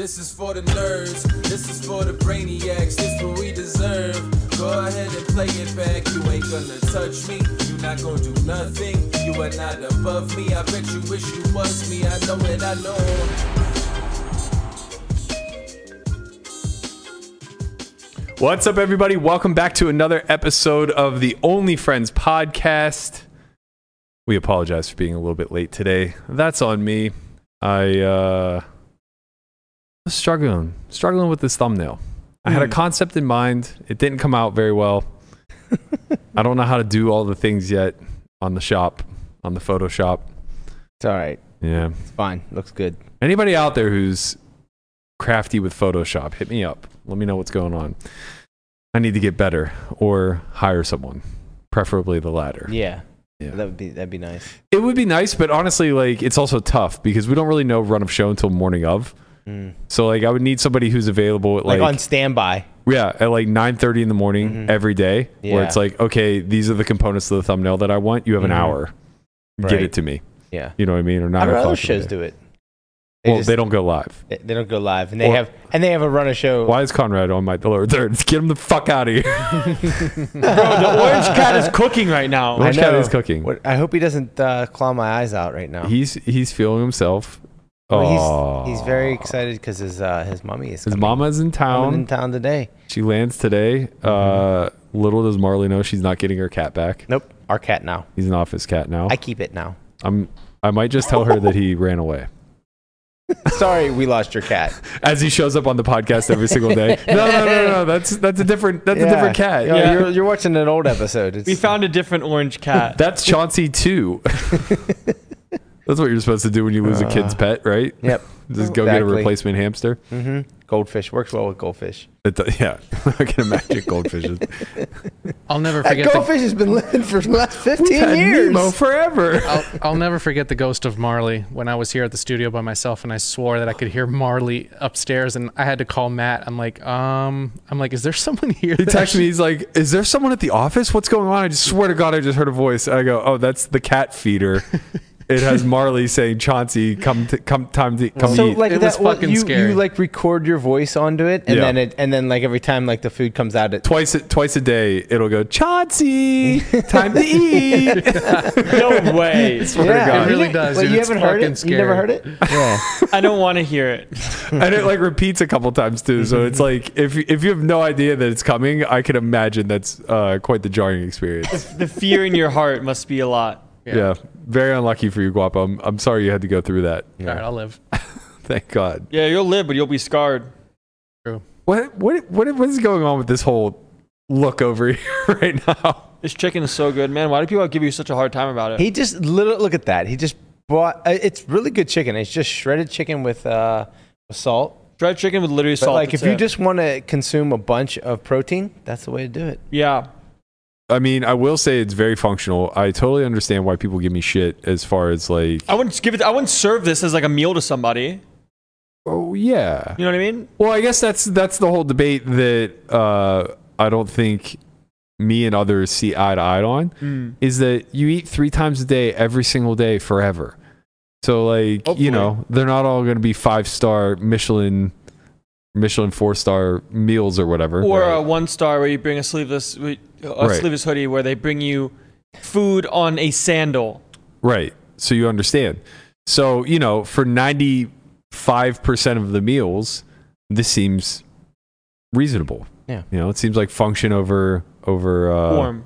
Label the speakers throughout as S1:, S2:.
S1: This is for the nerds, this is for the brainiacs, this what we deserve. Go ahead and play it back, you ain't gonna touch me, you not gonna do nothing, you are not above me. I bet you wish you was me, I know it, I know.
S2: What's up, everybody? Welcome back to another episode of the Only Friends podcast. We apologize for being a little bit late today. That's on me. I uh was struggling, struggling with this thumbnail. I had a hmm. concept in mind. It didn't come out very well. I don't know how to do all the things yet on the shop, on the Photoshop.
S3: It's all right.
S2: Yeah.
S3: It's fine. Looks good.
S2: Anybody out there who's crafty with Photoshop, hit me up. Let me know what's going on. I need to get better or hire someone, preferably the latter.
S3: Yeah.
S2: Yeah.
S3: That would be that'd be nice.
S2: It would be nice, but honestly, like it's also tough because we don't really know run of show until morning of.
S3: Mm.
S2: So like I would need somebody who's available at
S3: Like,
S2: like,
S3: on standby.
S2: yeah at like nine thirty in the morning
S3: Mhm.
S2: every day, where it's like okay, these are the components of the thumbnail that I want. You have an
S3: Mhm.
S2: hour, get it to me.
S3: Yeah.
S2: You know what I mean? Or
S3: How
S2: nine
S3: do
S2: o'clock.
S3: other
S2: in
S3: shows do it?
S2: well,
S3: just-
S2: they don't go live.
S3: They, they don't go live, and they
S2: Or-
S3: have and they have a run a show.
S2: Why is Conrad on my lower third? Get him the fuck out of here.
S4: Bro, the orange cat is cooking right now.
S2: Orange cat is cooking.
S3: What, I hope he doesn't uh, claw my eyes out right now.
S2: He's he's feeling himself.
S3: Well, he's, he's very excited because his uh, his mummy is
S2: His
S3: coming.
S2: mama's in
S3: Coming
S2: town.
S3: in town today.
S2: She lands today. Uh, little does Marley know she's not getting her cat back.
S3: Nope, our cat now.
S2: He's an office cat now.
S3: I keep it now.
S2: I'm. I might just tell her that he ran away
S3: Sorry, we lost your cat.
S2: as he shows up on the podcast every single day. No, no, no, no. That's that's a different. That's a different cat.
S3: Yo,
S4: Yeah.
S3: You're, you're watching an old episode. It's,
S4: We found a different orange cat.
S2: That's Chauncey too. That's what you're supposed to do when you lose a kid's
S3: Uh,
S2: pet, right?
S3: Yep.
S2: Just go get a
S3: Exactly.
S2: replacement hamster.
S3: hmm Goldfish works well with goldfish.
S2: It do- yeah, I can imagine goldfishes.
S5: I'll never
S3: That
S5: forget the,
S3: goldfish has been living for the last 15
S2: Had
S3: years.
S2: Nemo forever.
S5: I'll, I'll never forget the ghost of Marley when I was here at the studio by myself and I swore that I could hear Marley upstairs and I had to call Matt. I'm like, um, I'm like, is there someone here?
S2: He
S5: that
S2: texted me. He's like, "Is there someone at the office? What's going on?" I just swear to God, I just heard a voice. I go, "Oh, that's the cat feeder." It has Marley saying, "Chauncey, come, to, come, time to come
S3: so
S2: eat."
S3: like
S5: It
S3: that,
S5: was
S3: what,
S5: fucking
S3: you,
S5: scary.
S3: you like record your voice onto it, and
S2: Yeah.
S3: then it, and then like every time like the food comes out, it
S2: twice, a- twice a day, it'll go, "Chauncey, time to eat."
S4: no way.
S2: Swear to God.
S5: It really does,
S3: Wait,
S5: dude.
S3: you
S5: It's
S3: haven't heard
S5: fucking
S3: it? You never
S5: scary.
S3: heard it? Yeah.
S4: I don't want to hear it.
S2: and it like repeats a couple times too. So it's like if you- if you have no idea that it's coming, I can imagine that's uh, quite the jarring experience.
S4: The fear in your heart must be a lot.
S2: Yeah. very unlucky for you, Guapo. I'm, I'm sorry you had to go through that.
S5: All right, I'll live.
S2: Thank God.
S4: Yeah, you'll live, but you'll be scarred.
S2: What what what what is going on with this whole look over here right now?
S4: This chicken is so good, man. Why do people give you such a hard time about it?
S3: He just literally look at that. He just bought. Uh, it's really good chicken. It's just shredded chicken with uh, with salt.
S4: Fried chicken with literally
S3: But
S4: salt.
S3: like, if
S4: that's
S3: you just want to consume a bunch of protein, that's the way to do it.
S4: yeah,
S2: I mean, I will say it's very functional. I totally understand why people give me shit as far as like,
S4: I wouldn't give it. I wouldn't serve this as like a meal to somebody.
S2: oh yeah.
S4: You know what I mean?
S2: Well, I guess that's that's the whole debate that uh, I don't think me and others see eye to eye on
S4: Mm.
S2: is that you eat three times a day every single day forever. So like
S4: Hopefully.
S2: you know they're not all going to be five star Michelin, Michelin four star meals or whatever.
S4: Or a one star where you bring a sleeveless a
S2: Right.
S4: sleeveless hoodie where they bring you food on a sandal.
S2: Right. So you understand. So, you know, for 95% of the meals, this seems reasonable.
S3: Yeah.
S2: You know, it seems like function over over uh
S4: Warm.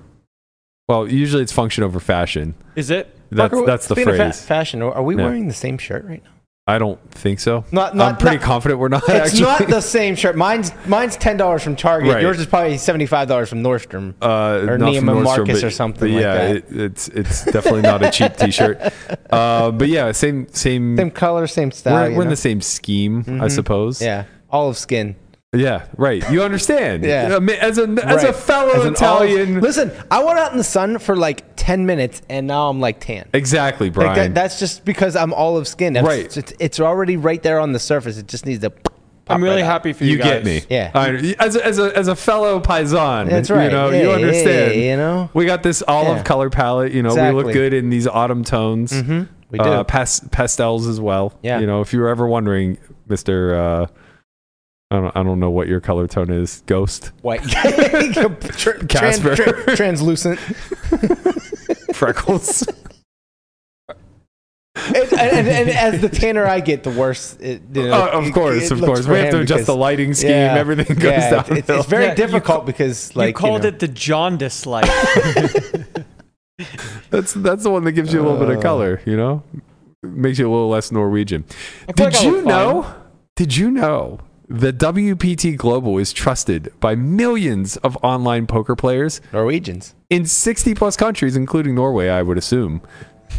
S2: well, usually it's function over fashion.
S4: Is it?
S2: That's
S3: Parker,
S2: that's the
S3: speaking of fa-
S2: phrase.
S3: fashion, are we
S2: Yeah.
S3: wearing the same shirt right now?
S2: I don't think so.
S3: Not,
S2: I'm pretty
S3: not-
S2: confident we're not
S3: It's
S2: actually.
S3: not the same shirt. Mine's mine's ten dollars from Target.
S2: Right.
S3: Yours is probably seventy five dollars from Nordstrom.
S2: uh,
S3: or
S2: not from
S3: Neiman
S2: Nordstrom,
S3: Marcus
S2: but-
S3: or something like
S2: yeah,
S3: that.
S2: It, it's it's definitely not a cheap T-shirt. Uh, but yeah, same same.
S3: Same color, same style.
S2: we're we're in the same scheme, I
S3: Mhm.
S2: suppose.
S3: Yeah, olive skin.
S2: Yeah, right. You understand.
S3: Yeah.
S2: As a as a fellow
S3: As
S2: Italian.
S3: olive- Listen, I went out in the sun for like ten minutes, and now I'm like tan.
S2: exactly, Brian.
S3: Like that, that's just because I'm olive skin. That's-
S2: Right.
S3: It's, it's already right there on the surface. It just needs to. pop
S4: I'm really
S3: right
S4: happy for you,
S2: you
S4: guys.
S2: get me.
S3: Yeah.
S2: I- as, a, as, a, as a fellow paisan,
S3: That's right.
S2: You know,
S3: Hey,
S2: you understand.
S3: hey, you know.
S2: We got this olive
S3: Yeah.
S2: color palette. You know, we look good in these autumn tones.
S3: Mm-hmm. We do.
S2: Uh, pas- pastels as well.
S3: Yeah.
S2: You know, if you were ever wondering, Mister. Uh, I don't. I don't know what your color tone is. Ghost.
S3: White. Tra-
S2: Casper.
S3: tran- tra- translucent.
S2: Freckles.
S3: and, and, and as the tanner I get, the worse. It, you know,
S2: Uh, of course,
S3: it
S2: of course. We have to
S3: him
S2: adjust the lighting scheme.
S3: Yeah,
S2: Everything goes
S3: yeah,
S2: downhill.
S3: It's, it's very
S4: Yeah,
S3: difficult
S4: ca-
S3: because, like,
S4: you called
S3: know,
S4: it the jaundice light.
S2: That's that's the one that gives you a little bit of
S3: Uh.
S2: color. You know, makes you a little less Norwegian. Did
S4: like
S2: you
S4: look fine.
S2: know? Did you know that WPT Global is trusted by millions of online poker players
S3: Norwegians.
S2: in 60 plus countries, including Norway? I would assume.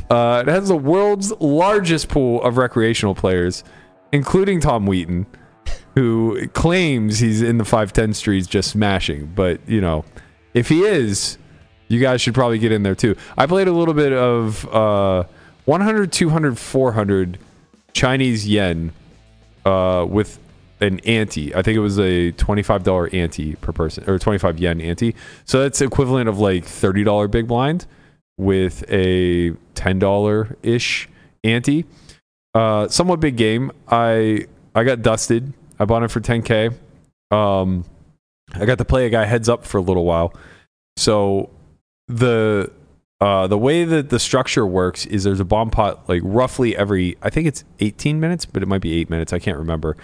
S2: Uh, it has the world's largest pool of recreational players, including Tom Wheaton, who claims he's in the 510 streets just smashing. But, you know, if he is, you guys should probably get in there too. I played a little bit of uh, 100, 200, 400 Chinese yen uh, with an ante. I think it was a $25 ante per person, or 25 yen ante. So that's equivalent of like $30 big blind with a $10 ish ante. Uh, somewhat big game. I I got dusted. I bought it for 10k. Um, I got to play a guy heads up for a little while. So the uh, the way that the structure works is there's a bomb pot like roughly every I think it's 18 minutes, but it might be eight minutes. I can't remember.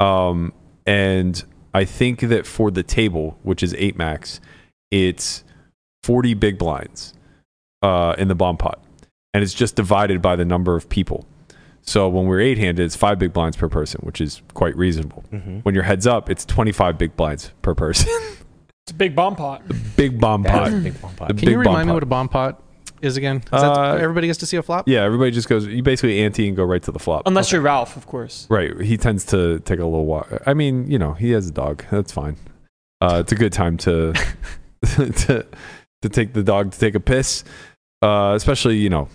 S2: Um, and I think that for the table, which is eight max, it's 40 big blinds uh, in the bomb pot, and it's just divided by the number of people. So when we're eight handed, it's five big blinds per person, which is quite reasonable.
S3: Mm-hmm.
S2: When you're heads up, it's 25 big blinds per person.
S4: It's a big bomb pot.
S2: big bomb pot.
S3: big bomb pot.
S5: Can
S2: big
S5: you remind me
S2: bomb
S5: what a bomb pot is again? Is that,
S2: Uh,
S5: everybody gets to see a flop.
S2: Yeah, everybody just goes. You basically ante and go right to the flop.
S4: Unless you're Ralph, of course.
S2: Right. He tends to take a little while. I mean, you know, he has a dog. That's fine. Uh, it's a good time to to to take the dog to take a piss. Uh, especially, you know,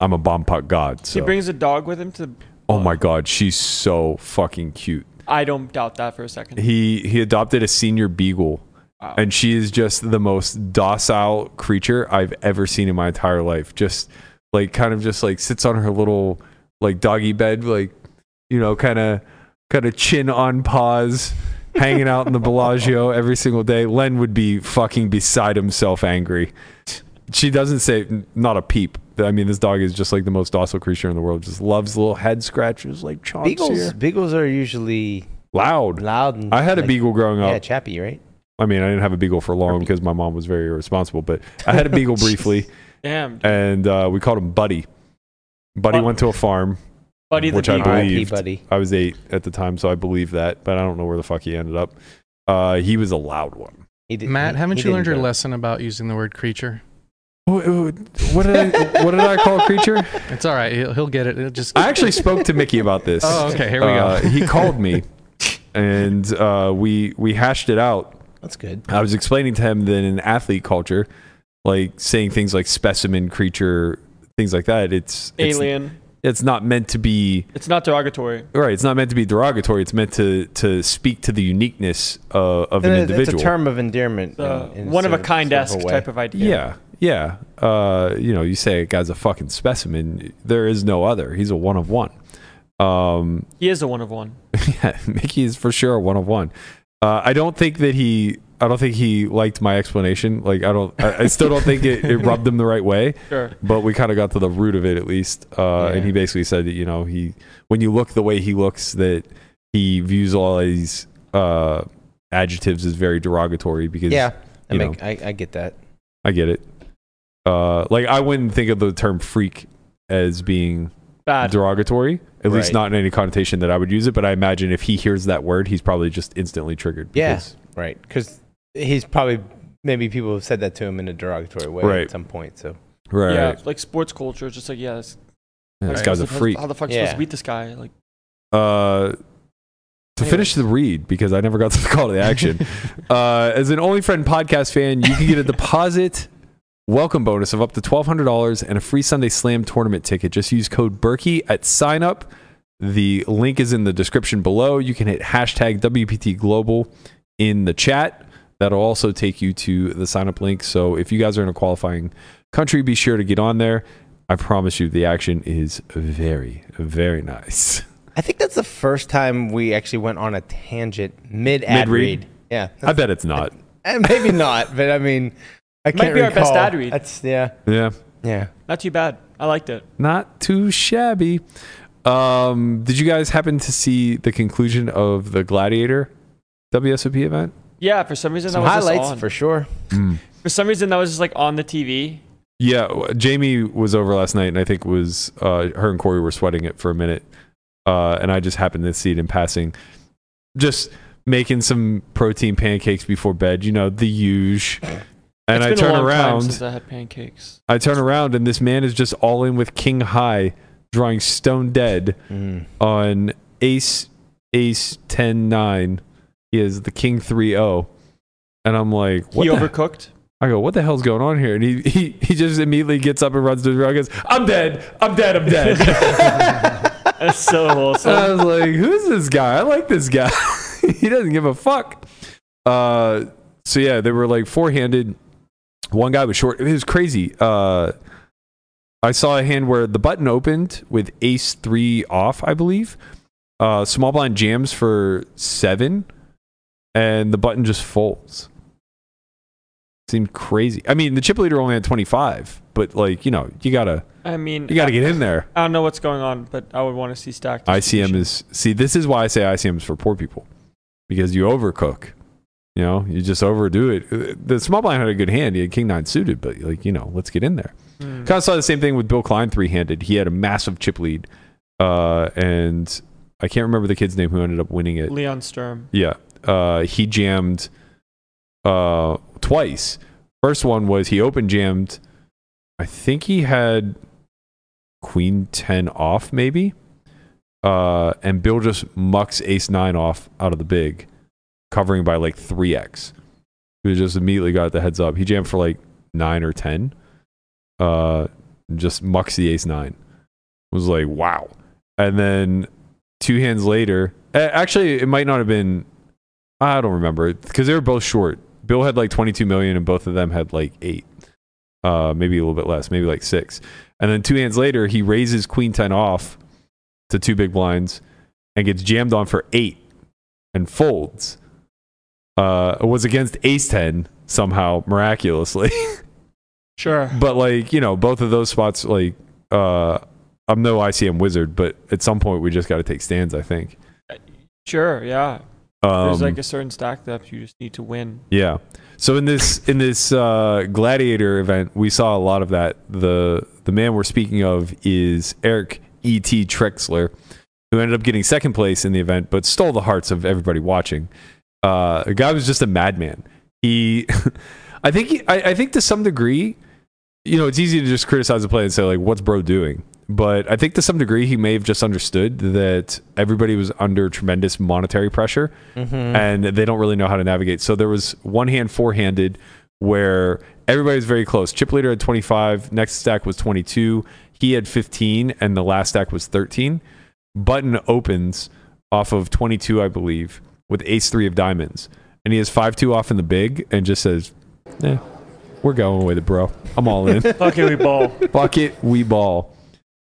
S2: I'm a bomb pot god.
S4: He brings a dog with him to.
S2: oh my god, she's so fucking cute.
S4: I don't doubt that for a second.
S2: He he adopted a senior beagle,
S4: Wow.
S2: and she is just the most docile creature I've ever seen in my entire life. Just like kind of just like sits on her little like doggy bed, like you know, kind of kind of chin on paws, hanging out in the Bellagio every single day. Len would be fucking beside himself angry. She doesn't say not a peep. I mean, this dog is just like the most docile creature in the world. Just loves little head scratches, like chomps
S3: Beagles,
S2: here.
S3: beagles are usually
S2: Loud.
S3: loud and
S2: I had a beagle growing up.
S3: Yeah, chappy, right?
S2: I mean, I didn't have a beagle for long because my mom was very irresponsible, but I had a beagle briefly,
S4: Damn.
S2: and uh, we called him Buddy. Buddy went to a farm.
S4: Buddy the
S2: which I
S4: Beagle.
S2: believed.
S3: buddy.
S2: I was eight at the time, so I believe that, but I don't know where the fuck he ended up. Uh, he was a loud one.
S3: He did,
S5: Matt,
S3: he-
S5: haven't
S3: he
S5: you learned your
S3: go.
S5: lesson about using the word creature?
S2: What did I? What did I call a creature?
S5: It's all right. He'll, he'll get it. It'll just.
S2: I actually spoke to Mickey about this.
S5: Oh, okay. Here we
S2: Uh,
S5: go.
S2: he called me, and uh, we we hashed it out.
S3: That's good.
S2: I was explaining to him that in athlete culture, like saying things like specimen, creature, things like that, it's it's,
S4: Alien.
S2: it's not meant to be
S4: It's not derogatory.
S2: right. It's not meant to be derogatory. It's meant to to speak to the uniqueness uh, of an
S3: And it-
S2: individual.
S3: It's a term of endearment.
S4: Uh,
S3: in- in
S4: one of a
S3: sort
S4: kind
S3: sort
S4: esque type of idea.
S2: Yeah, yeah. Uh, you know, you say a guy's a fucking specimen. There is no other. He's a one of one. Um,
S4: He is a one of one.
S2: yeah, Mickey is for sure a one of one. Uh, I don't think that he. I don't think he liked my explanation. Like I don't. I, I still don't think it, it rubbed him the right way.
S4: Sure.
S2: But we kind of got to the root of it at least. Uh, And he basically said that you know he when you look the way he looks that he views all these uh, adjectives as very derogatory because
S3: Yeah, I,
S2: you
S3: make, I, I get that.
S2: I get it. Uh, like I wouldn't think of the term freak as being
S4: Bad.
S2: derogatory, at least
S3: Right.
S2: not in any connotation that I would use it. But I imagine if he hears that word, he's probably just instantly triggered.
S3: Yeah.
S2: because-
S3: Right. Because he's probably, maybe people have said that to him in a derogatory way
S2: Right.
S3: at some point. So,
S2: right.
S4: yeah.
S2: right.
S4: Like sports culture. Just like, yeah, this,
S2: Yeah, this
S4: like,
S2: guy's a freak.
S4: How the fuck you supposed
S3: Yeah.
S4: to beat this guy? Like,
S2: Uh, to
S4: Anyway.
S2: finish the read, because I never got to the call to the action. uh, as an Only Friend podcast fan, you can get a deposit welcome bonus of up to $1,200 and a free Sunday Slam tournament ticket. Just use code Berkey at sign up. The link is in the description below. You can hit hashtag WPT Global in the chat. That'll also take you to the sign up link. So if you guys are in a qualifying country, be sure to get on there. I promise you, the action is very, very nice.
S3: I think that's the first time we actually went on a tangent mid ad read. Yeah,
S2: I bet it's not.
S3: and maybe not, but I mean, I can't
S4: be our best
S3: recall.
S4: ad read.
S3: That's yeah,
S2: Yeah.
S3: yeah.
S4: Not too bad. I liked it.
S2: Not too shabby. Um, did you guys happen to see the conclusion of the Gladiator WSOP event?
S4: Yeah, for some reason
S3: Some
S4: that was just
S3: highlights
S4: on.
S3: for sure.
S4: For some reason that was just like on the TV.
S2: Yeah, w- Jamie was over last night, and I think was uh, her and Corey were sweating it for a minute, uh, and I just happened to see it in passing, just making some protein pancakes before bed. You know, the huge. And
S4: It's
S2: I
S4: been a
S2: turn
S4: long time
S2: around.
S4: since I had pancakes.
S2: I turn around, and this man is just all in with King High, drawing stone dead
S3: Mm.
S2: on Ace Ace 10 9. He is the King 3 0. And I'm like, what
S4: he
S2: the
S4: overcooked.
S2: I go, what the hell's going on here? And he, he he just immediately gets up and runs to the road and goes, I'm dead. I'm dead. I'm dead.
S4: That's so
S2: and
S4: wholesome.
S2: I was like, who's this guy? I like this guy. he doesn't give a fuck. Uh, so yeah, they were like four handed. One guy was short. It was crazy. Uh, I saw a hand where the button opened with ace three off, I believe. Uh, small blind jams for seven, and the button just folds. Seemed crazy. I mean, the chip leader only had 25, but like, you know, you gotta
S4: I mean,
S2: you gotta get in there.
S4: I don't know what's going on, but I would want to see stacked.
S2: ICM is see this is why I say ICM is for poor people because you overcook. You know, you just overdo it. The small blind had a good hand. He had king nine suited, but like you know, let's get in there.
S4: Hmm.
S2: Kind of saw the same thing with Bill Klein three handed. He had a massive chip lead, uh, and I can't remember the kid's name who ended up winning it.
S4: Leon Sturm.
S2: Yeah, uh, he jammed uh, twice. First one was he open jammed. I think he had Queen ten off, maybe. Uh, and Bill just mucks Ace nine off out of the big, covering by like three x. He just immediately got the heads up. He jammed for like nine or ten. Uh, just mucks the Ace nine. Was like wow. And then two hands later, actually, it might not have been. I don't remember because they were both short. Bill had like 22 million, and both of them had like eight, uh, maybe a little bit less, maybe like six. And then two hands later, he raises Queen 10 off to two big blinds and gets jammed on for eight and folds. Uh, was against Ace 10 somehow miraculously,
S4: Sure.
S2: but like you know, both of those spots, like uh, I'm no ICM wizard, but at some point we just got to take stands. I think.
S4: Sure. Yeah.
S2: Um,
S4: There's like a certain stack depth you just need to win.
S2: Yeah. So in this in this uh, gladiator event, we saw a lot of that. the The man we're speaking of is Eric E. T. Trexler, who ended up getting second place in the event, but stole the hearts of everybody watching. Uh, the guy was just a madman. He, I think, he, I, I think to some degree, you know, it's easy to just criticize the play and say like, "What's bro doing?" But I think to some degree, he may have just understood that everybody was under tremendous monetary pressure and they don't really know how to navigate. So there was one hand four handed where everybody was very close. Chip leader had 25, next stack was 22, he had 15, and the last stack was 13. Button opens off of 22, I believe, with ace three of diamonds. And he has 5 2 off in the big and just says, eh, we're going with it, bro. I'm all in.
S4: Okay, we ball.
S2: Bucket, we ball.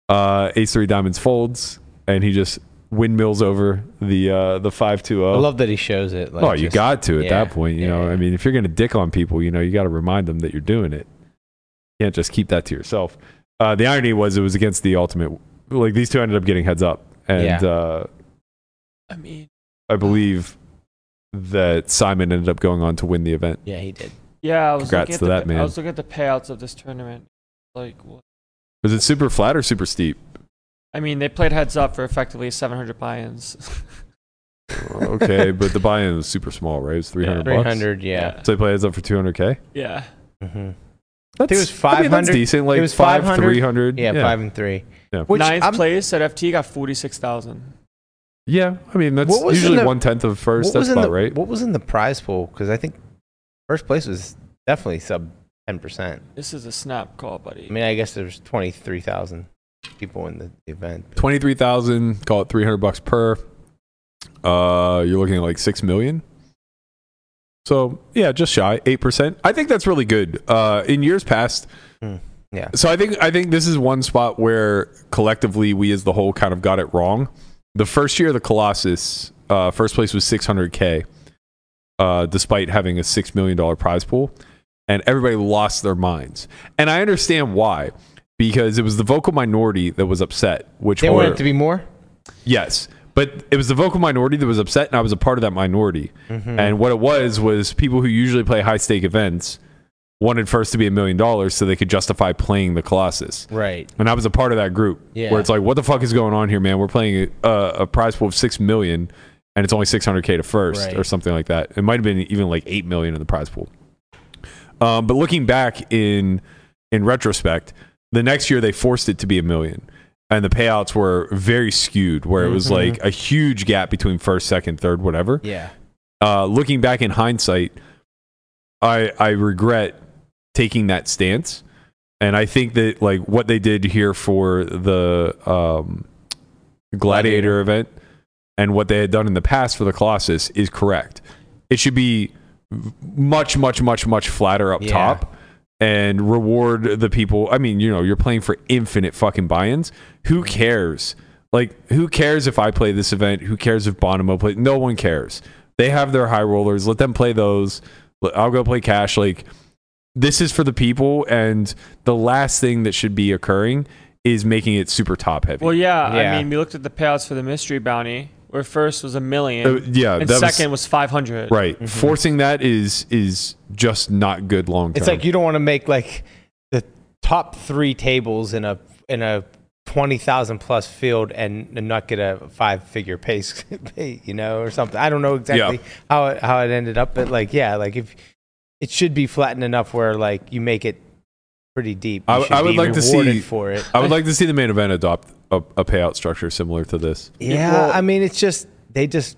S2: Uh, ace three diamonds folds, and he just windmills over the uh, the five two
S3: I love that he shows it. Like
S2: Oh, you
S3: just-
S2: got to at
S3: yeah,
S2: that point. You
S3: yeah,
S2: know,
S3: yeah.
S2: I mean, if you're gonna dick on people, you know, you got to remind them that you're doing it. You can't just keep that to yourself. Uh, the irony was it was against the ultimate. Like these two ended up getting heads up, and
S3: Yeah.
S2: uh,
S4: I mean,
S2: I believe that Simon ended up going on to win the event.
S3: Yeah, he did.
S4: yeah. I was
S2: Congrats
S4: looking at
S2: to
S4: the,
S2: that, man.
S4: I was looking at the payouts of this tournament. Like, what?
S2: Was it super flat or super steep?
S4: I mean, they played heads up for effectively 700 buy-ins.
S2: okay, but the buy-in was super small, right? It was three hundred
S3: Three
S2: bucks.
S3: Yeah.
S2: So they played heads up for two hundred k.
S4: yeah.
S3: hmm
S2: That's,
S3: it was
S2: I mean, that's
S3: 500
S2: decent. Like
S3: it was
S2: five,
S3: 500
S2: three hundred.
S3: Yeah, five and three.
S2: Yeah.
S3: Which
S4: Ninth
S3: I'm-
S4: place at FT got 46,000.
S2: Yeah, I mean that's
S3: What was
S2: usually
S3: the-
S2: one tenth of first. That's
S3: was
S2: about
S3: the
S2: right.
S3: What was in the prize pool? Because I think first place was definitely sub ten percent.
S4: This is a snap call, buddy.
S3: I mean, I guess there's twenty three thousand people in the event. but-
S2: Twenty three thousand. Call it three hundred bucks per. Uh, you're looking at like six million. So yeah, just shy eight percent. I think that's really good. Uh, in years past,
S3: Yeah.
S2: So I think I think this is one spot where collectively we as the whole kind of got it wrong. The first year of the Colossus, uh, first place was 600k, uh, despite having a six million dollar prize pool, and everybody lost their minds. And I understand why, because it was the vocal minority that was upset. Which
S3: They
S2: were,
S3: want it to be more.
S2: Yes, but it was the vocal minority that was upset, and I was a part of that minority.
S3: Mm-hmm.
S2: And what it was was people who usually play high stake events wanted first to be a million dollars so they could justify playing the Colossus.
S3: Right.
S2: And I was a part of that group
S3: Yeah.
S2: where it's like, what the fuck is going on here, man? We're playing a, a prize pool of six million, and it's only six hundred k to first
S3: Right.
S2: or something like that. It might have been even like eight million in the prize pool. Um, but looking back in in retrospect, the next year they forced it to be a million, and the payouts were very skewed, where it was
S3: Mhm.
S2: like a huge gap between first, second, third, whatever.
S3: Yeah.
S2: Uh, looking back in hindsight, I I regret taking that stance, and I think that like what they did here for the um, gladiator, event and what they had done in the past for the Colossus is correct. It should be much, much, much, much flatter up
S3: Yeah.
S2: top and reward the people. I mean, you know, you're playing for infinite fucking buy-ins. Who cares? Like, who cares if I play this event? Who cares if Bonomo play? No one cares. They have their high rollers. Let them play those. I'll go play cash. Like, this is for the people, and the last thing that should be occurring is making it super top heavy.
S4: Well, yeah,
S3: Yeah.
S4: I mean, we looked at the payouts for the mystery bounty, where first was a million,
S2: Uh, yeah,
S4: and
S2: that was-
S4: second was, 500.
S2: right. Forcing that is is just not good long term.
S3: It's like you don't want to make like the top three tables in a in a twenty thousand plus field and, and not get a five figure pace, pay, you know, or something. I don't know exactly how it how it ended up, but like yeah, like if it should be flattened enough where like you make it pretty deep. You
S2: I-
S3: should
S2: I would
S3: be
S2: like to see-
S3: for it.
S2: I would like to see the main event adopt a, a payout structure similar to this.
S3: Yeah,
S4: well-
S3: I mean it's just they just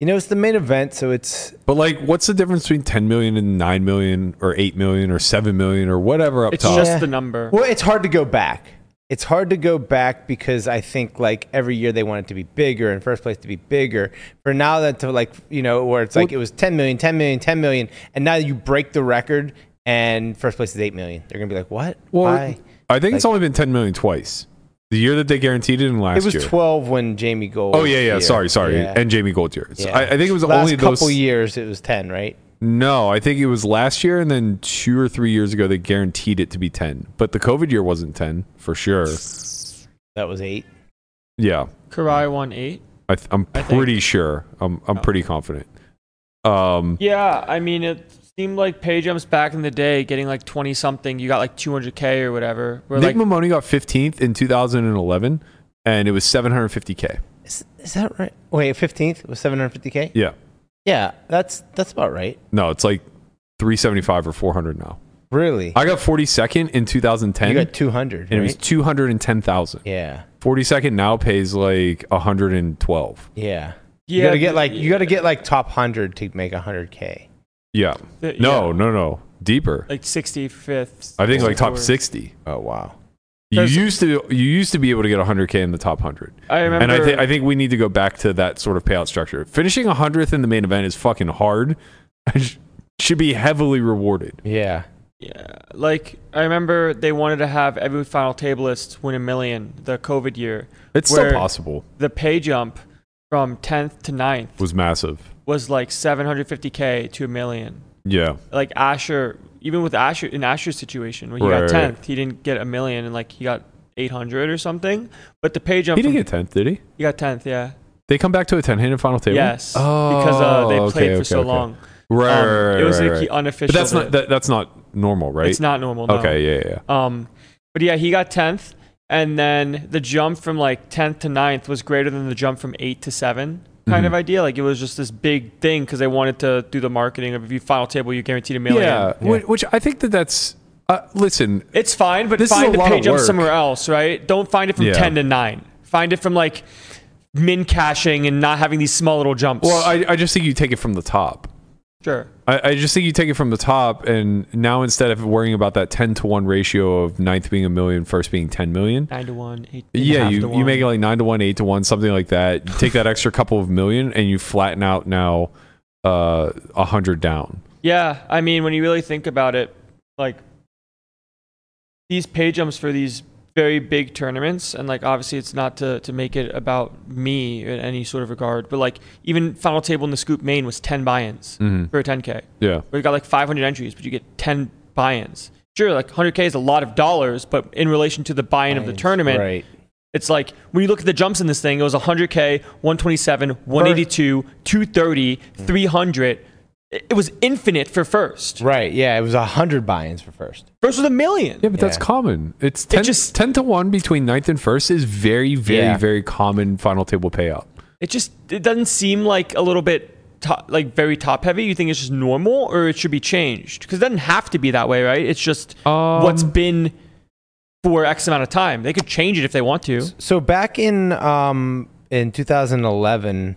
S3: you know it's the main event, so it's
S2: But like, what's the difference between 10 million and 9 million or 8 million or 7 million or whatever up
S4: It's
S2: top?
S4: just
S3: Yeah.
S4: the number.
S3: Well, it's hard to go back. It's hard to go back because I think like every year they want it to be bigger in first place to be bigger. For now that to like you know where it's like it was 10 million, 10 million, 10 million, and now you break the record and first place is 8 million. They're gonna be like, what?
S2: Well,
S3: Why?
S2: I think it's only been 10 million twice. The year that they guaranteed it in last year.
S3: It was
S2: year.
S3: 12 when Jamie Gold.
S2: Oh yeah, yeah.
S3: was
S2: Sorry, sorry.
S3: Yeah.
S2: And Jamie Gold year. So
S3: Yeah.
S2: I, I think it was
S3: Last
S2: only
S3: couple years it was 10, right?
S2: No, I think it was last year, and then two or three years ago they guaranteed it to be 10. But the COVID year wasn't 10 for sure.
S3: That was 8.
S2: Yeah,
S4: Koray won eight.
S2: I th- I'm
S4: I think-
S2: pretty sure. I'm I'm
S4: Oh.
S2: pretty confident. Um,
S4: Yeah, I mean, it seemed like pay jumps back in the day, getting like 20 something, you got like 200k or whatever. Where
S2: Nick
S4: like,
S2: Maimone got 15th in 2011, and it was 750k.
S3: Is, is that right? Wait, 15th was 750k?
S2: Yeah,
S3: Yeah, that's that's about right.
S2: no, it's like 375 or 400 now.
S3: Really?
S2: I got 42nd in 2010,
S3: you got 200,
S2: and it was 210,000.
S3: Yeah.
S2: 42nd now pays like 112.
S3: Yeah.
S4: yeah,
S3: You gotta get like
S4: the-
S3: you gotta get like top hundred to make hundred k.
S2: Yeah, no,
S4: yeah,
S2: no, no, deeper.
S4: like 65th.
S2: I think like top 60.
S3: Oh wow.
S2: You
S4: There's-
S2: used to you used to be able to get 100k in the top 100.
S4: I remember.
S2: And I, th- I think we need to go back to that sort of payout structure. Finishing 100th in the main event is fucking hard. should be heavily rewarded.
S3: Yeah.
S4: Yeah, like I remember they wanted to have every final tableist win a million the COVID year.
S2: It's still possible.
S4: The pay jump from 10th to 9th
S2: Was massive.
S4: was like 750k to a million.
S2: Yeah.
S4: Like Asher, even with Asher in Asher's situation, when he
S2: Right,
S4: got 10th, he didn't get a million and like he got 800 or something. But the pay jump,
S2: He didn't
S4: from-
S2: get 10th, did he?
S4: he got 10th, yeah.
S2: They come back to a 10 handed final table?
S4: Yes,
S2: Oh,
S4: because uh, they
S2: okay,
S4: played for
S2: okay,
S4: so
S2: okay.
S4: long.
S2: Right,
S4: Um,
S2: right, right,
S4: it was
S2: right,
S4: like unofficial.
S2: But that's not that, that's not normal, right?
S4: It's not normal. No.
S2: Okay, yeah, yeah, yeah.
S4: Um, but yeah, he got 10th, and then the jump from like 10th to 9th was greater than the jump from 8 to 7 kind
S2: Mhm.
S4: of idea. Like it was just this big thing because they wanted to do the marketing of if you file table, you guaranteed a million.
S2: Yeah, whi- which I think that that's. Uh, listen,
S4: It's fine, but
S2: This
S4: find the
S2: page
S4: pay
S2: of
S4: jump somewhere else, right? Don't find it from
S2: Yeah.
S4: 10 to 9. Find it from like min caching and not having these small little jumps.
S2: well, I, I just think you take it from the top.
S4: sure.
S2: I, I just think you take it from the top, and now instead of worrying about that 10 to 1 ratio of ninth being a million, first being 10 million,
S4: 9 to 1, 8 and a
S2: yeah, you, you
S4: 1.
S2: make it like 9 to 1, 8 to 1, something like that. You take that extra couple of million and you flatten out now uh, 100 down.
S4: Yeah, I mean, when you really think about it, like these pay jumps for these very big tournaments, and like obviously it's not to to make it about me in any sort of regard, but like even final table in the Scoop main was ten buy-ins
S2: Mhm.
S4: for a 10k.
S2: Yeah.
S4: Where you got like 500 entries, but you get 10 buy-ins. Sure, like 100k is a lot of dollars, but in relation to the buy-in of the tournament,
S3: Right.
S4: it's like when you look at the jumps in this thing, it was 100k, 127, 182, 230, 300. It it was infinite for first.
S3: Right. Yeah. It was a hundred buy-ins for first.
S4: First was a million.
S2: Yeah, but that's
S3: Yeah.
S2: common. It's 10,
S4: just-
S2: 10 to 1 between ninth and first is very, very,
S3: Yeah.
S2: very common final table payout.
S4: It just it doesn't seem like a little bit top, like very top heavy. You think it's just normal or it should be changed? Because it doesn't have to be that way, right? It's just
S2: Um,
S4: what's been for X amount of time. They could change it if they want to.
S3: So back in um in 2011,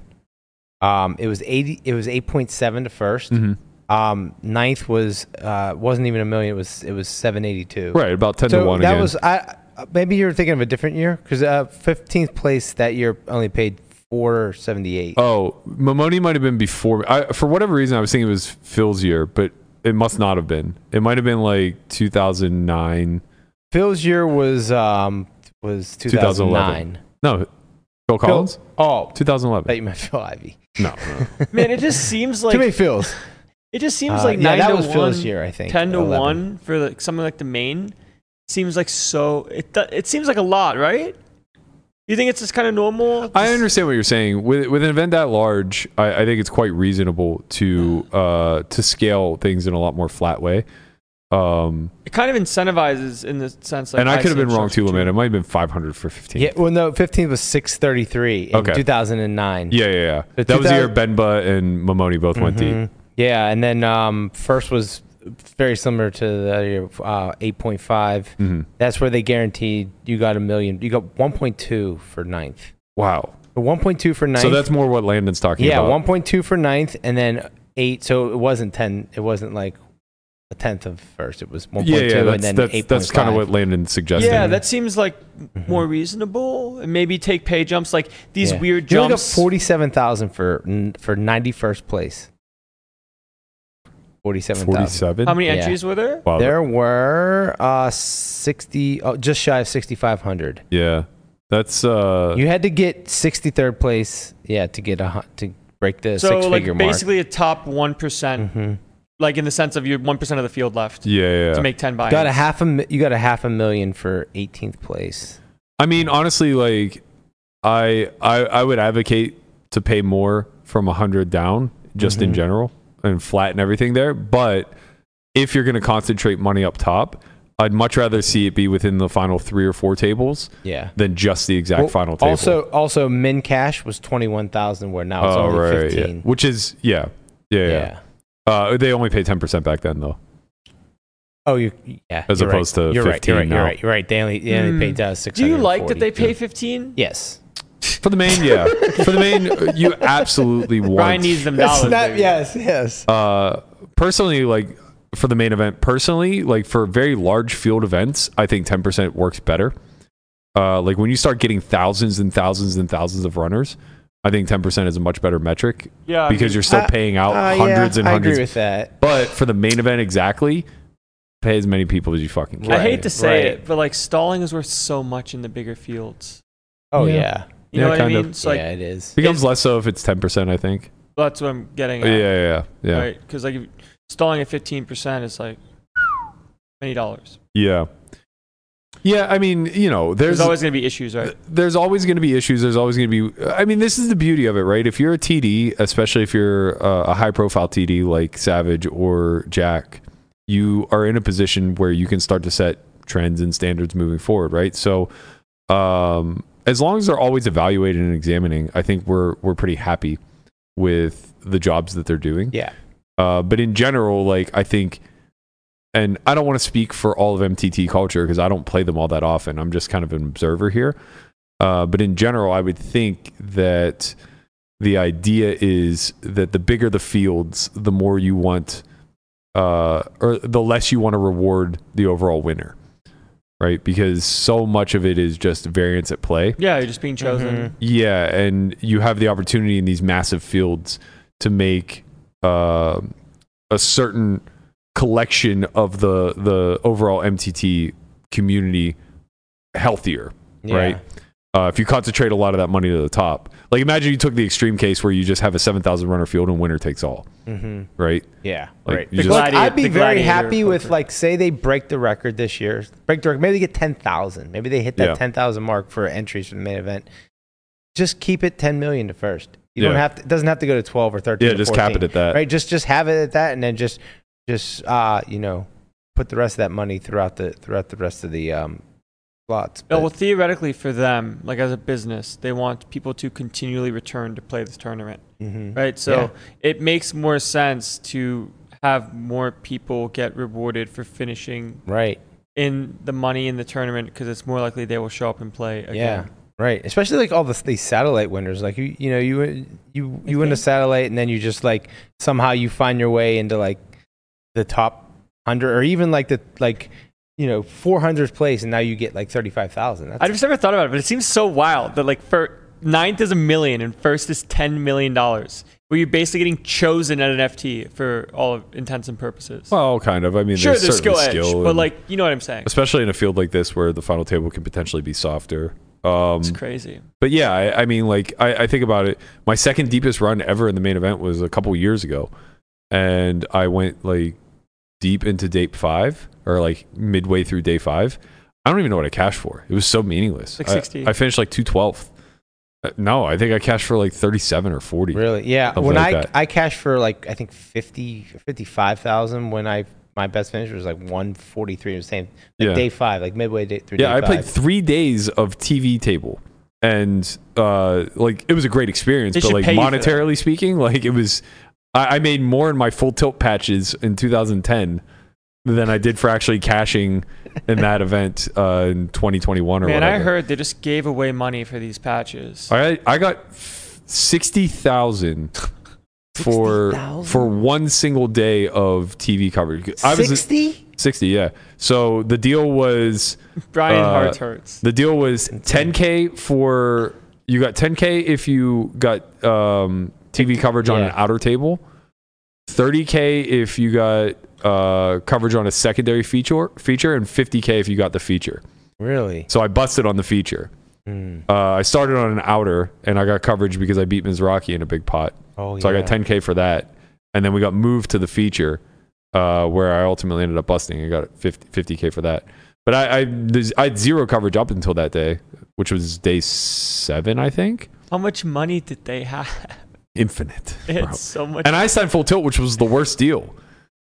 S3: um it was 80. It was 8.7 to 1st
S2: Mhm.
S3: Um, ninth was uh wasn't even a million. It was it was 782.
S2: Right, about 10
S3: So
S2: to 1
S3: that
S2: again.
S3: was I. Maybe you're thinking of a different year because uh, 15th place that year only paid 478.
S2: Oh, Maimone might have been before. I, for whatever reason, I was thinking it was Phil's year, but it must not have been. It might have been like 2009.
S3: Phil's year was um was 2009.
S2: 2011. No, Phil Collins?
S3: Phil, oh,
S2: 2011.
S3: thought you meant Phil Ivey.
S2: No, no.
S4: Man, it just seems like
S3: Too many Phils.
S4: it just seems
S3: Uh,
S4: like
S3: yeah,
S4: nine
S3: that
S4: to
S3: was
S4: one,
S3: Phil's year, I think.
S4: 10 to
S3: 11.
S4: 1 for like something like the main seems like so it do- it seems like a lot right you think it's just kind of normal
S2: I understand what you're saying. With with an event that large, I, I think it's quite reasonable to uh, to scale things in a lot more flat way. Um,
S4: it kind of incentivizes in the sense like
S2: and I could have been wrong too,
S4: structure
S2: man. It might have been 500 for 15.
S3: Yeah, well, no, 15 was 633 in
S2: Okay.
S3: 2009.
S2: yeah, yeah. yeah.
S3: The
S2: That was the
S3: 2000
S2: year Benba and Maimone both went deep.
S3: Mhm. Yeah, and then um, first was very similar to the other year, uh, 8.5.
S2: hmm
S3: That's where they guaranteed you got a million. You got 1.2 for ninth.
S2: Wow.
S3: So 1.2 for ninth.
S2: So that's more what Landon's talking
S3: yeah,
S2: about.
S3: 1.2 for ninth, and then eight. So it wasn't 10. It wasn't like a tenth of first. It was 1.2
S2: yeah, yeah. That's
S3: and then
S2: that's,
S3: 8.5.
S2: that's kind of what Landon suggested.
S4: yeah that seems like more reasonable and maybe take pay jumps like these
S3: Mm-hmm. Yeah.
S4: weird
S3: You only got
S4: jumps
S3: 47,000 for for 91st place. 47,000.
S2: 47.
S4: how many
S3: Yeah.
S4: entries were there
S2: Wow.
S3: There were uh 60 oh, just shy of 6500.
S2: Yeah. That's uh
S3: You had to get 63rd place, yeah, to get a hu- to break the
S4: so
S3: six
S4: like
S3: figure mark.
S4: basically a top 1%
S3: Mhm.
S4: Like in the sense of you 1% of the field left
S2: yeah, yeah.
S4: to make 10 buy
S3: Got a half a mi- you got a half a million for 18th place.
S2: I mean, honestly, like I I I would advocate to pay more from 100 down just in
S3: Mhm.
S2: general and flatten everything there, but if you're going to concentrate money up top, I'd much rather see it be within the final 3 or 4 tables
S3: Yeah.
S2: than just the exact
S3: Well,
S2: final table.
S3: Also also min cash was 21,000 where now it's
S2: oh,
S3: only
S2: right,
S3: 15.
S2: yeah. Which is yeah. Yeah, yeah.
S3: yeah.
S2: Uh, they only pay 10% back then though.
S3: Oh, you yeah.
S2: As
S3: you're
S2: opposed
S3: right.
S2: to
S3: you're right. You're
S2: 15
S3: right. You're
S2: now.
S3: right. You're right. They only they only paid uh,
S4: do you like that they pay 15
S3: Yes.
S2: For the main, yeah. For the main, uh, you absolutely want
S4: Brian needs them dollars baby.
S3: yes, yes.
S2: uh personally like for the main event personally like for very large field events i think 10% works better uh like when you start getting thousands and thousands and thousands of runners i think 10% is a much better metric
S4: yeah I
S2: because
S4: mean,
S2: you're still
S3: Uh,
S2: paying out
S3: Uh,
S2: hundreds
S3: yeah,
S2: and
S3: I
S2: hundreds
S3: agree with that.
S2: but for the main event exactly pay as many people as you fucking can
S4: I hate to say
S3: right.
S4: it, but like stalling is worth so much in the bigger fields.
S3: Oh
S2: Yeah.
S3: yeah.
S4: You
S2: Yeah,
S4: know what I
S2: kind of.
S4: mean? It's like
S3: yeah, it is.
S2: becomes less so if it's 10% i think
S4: that's what I'm getting
S2: yeah
S4: at.
S2: yeah yeah yeah
S4: Right? Because like if stalling at 15% is like many dollars.
S2: yeah yeah i mean you know
S4: There's,
S2: there's
S4: always going to be issues, right?
S2: there's always going to be issues. There's always going to be. I mean, this is the beauty of it, right? If you're a TD, especially if you're uh, a high profile TD like Savage or Jack, you are in a position where you can start to set trends and standards moving forward, right? So, um, as long as they're always evaluating and examining, I think we're we're pretty happy with the jobs that they're doing.
S3: Yeah.
S2: Uh, but in general, like I think, and I don't want to speak for all of MTT culture because I don't play them all that often. I'm just kind of an observer here. Uh, but in general, I would think that the idea is that the bigger the fields, the more you want, uh, or the less you want to reward the overall winner, right? Because so much of it is just variance at play.
S4: Yeah, you're just being chosen.
S3: Mhm.
S2: Yeah, and you have the opportunity in these massive fields to make uh, a certain collection of the the overall MTT community healthier,
S3: Yeah.
S2: right? Uh, if you concentrate a lot of that money to the top, like imagine you took the extreme case where you just have a seven thousand runner field and winner takes all,
S3: Mm-hmm.
S2: right?
S3: Yeah,
S2: Like,
S3: right.
S2: just-
S3: Look,
S4: gladiator-
S3: I'd be very happy with
S4: poker.
S3: like say they break the record this year, break the record. Maybe they get ten thousand. Maybe they hit that
S2: Yeah.
S3: ten thousand mark for entries for the main event. Just keep it ten million to first. You don't have to. It doesn't have to go to twelve or thirteen.
S2: Yeah,
S3: or
S2: just cap it at that.
S3: Right. Just just have it at that, and then just just uh you know put the rest of that money throughout the throughout the rest of the um slots. But-
S4: well, theoretically, for them, like as a business, they want people to continually return to play this tournament,
S3: Mhm.
S4: right? So
S3: Yeah.
S4: it makes more sense to have more people get rewarded for finishing
S3: Right.
S4: in the money in the tournament because it's more likely they will show up and play again.
S3: Yeah. Right. Especially like all the these satellite winners. Like you you know you you you win a satellite and then you just like somehow you find your way into like the top hundred or even like the like you know 400th place and now you get like 35,000.
S4: I
S3: That's
S4: just never thought about it, but it seems so wild that like for ninth is a million and first is ten million dollars, where you're basically getting chosen at an FT for all intents and purposes.
S2: Well, kind of. I mean,
S4: sure,
S2: there's,
S4: there's skill
S2: certainly
S4: edge,
S2: skill
S4: but like you know what I'm saying?
S2: especially in a field like this where the final table can potentially be softer. Um,
S4: It's crazy.
S2: but yeah, I, I mean, like I, I think about it. My second deepest run ever in the main event was a couple years ago, and I went like deep into day five or like midway through day five. I don't even know what I cashed for. It was so meaningless.
S4: Like
S2: I-
S4: 60.
S2: I, finished like two twelfth. No, I think I cashed for like thirty seven or forty.
S3: really yeah. When
S2: like
S3: I
S2: that.
S3: I cashed for like I think 50 55,000 when I my best finish was like 143 the same like
S2: Yeah.
S3: day 5 like midway day through
S2: Yeah,
S3: day
S2: I played three days of TV table, and uh, like it was a great experience.
S4: They
S2: but like
S4: pay you for that.
S2: monetarily speaking, like it was, I, I made more in my full tilt patches in 2010 than I did for actually cashing in that event uh, in 2021 or
S4: Man,
S2: whatever.
S4: I heard they just gave away money for these patches.
S2: I I got sixty thousand. For
S3: 60,000?
S2: for one single day of TV coverage, I was
S3: 60
S2: sixty. Yeah. So the deal was
S4: Brian
S2: uh,
S4: Hearts hurts.
S2: The deal was 10k for you got 10k if you got um, TV coverage on an outer table, 30k if you got uh, coverage on a secondary feature feature, and 50k if you got the feature.
S3: Really?
S2: So I busted on the feature.
S3: Hmm.
S2: Uh, I started on an outer, and I got coverage because I beat Mizrachi in a big pot.
S3: Oh
S2: So
S3: yeah.
S2: I got 10k for that, and then we got moved to the feature, uh, where I ultimately ended up busting. I got 50 k for that. But I I, there's- I had zero coverage up until that day, which was day seven, I think.
S4: How much money did they have?
S2: Infinite, bro.
S4: So much.
S2: And I signed full tilt, which was the worst deal.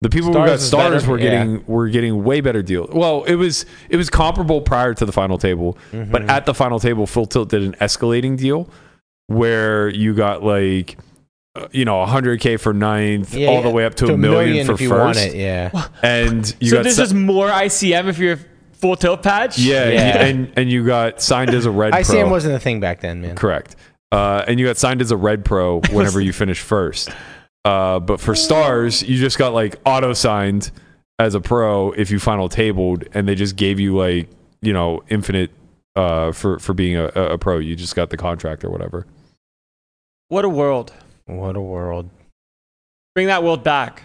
S2: The people who got stars
S3: better,
S2: were
S3: yeah.
S2: getting were getting way better deal. Well, it was it was comparable prior to the final table,
S3: Mm-hmm.
S2: but at the final table, full tilt did an escalating deal where you got like uh, you know 100k for ninth,
S3: Yeah,
S2: all the way up to, a million, for
S3: if you
S2: first,
S3: want it. Yeah.
S2: and you
S4: so
S2: got
S4: this
S2: si-
S4: is more ICM if you're full tilt patch.
S2: yeah,
S3: Yeah.
S2: and and you got signed as a red pro.
S3: ICM wasn't a thing back then, man.
S2: Correct. Uh, and you got signed as a red pro whenever you finish first. Uh, but for stars, you just got like auto signed as a pro if you final tabled, and they just gave you like you know infinite uh, for for being a, a a pro. You just got the contract or whatever.
S4: What a world.
S3: What a world.
S4: Bring that world back.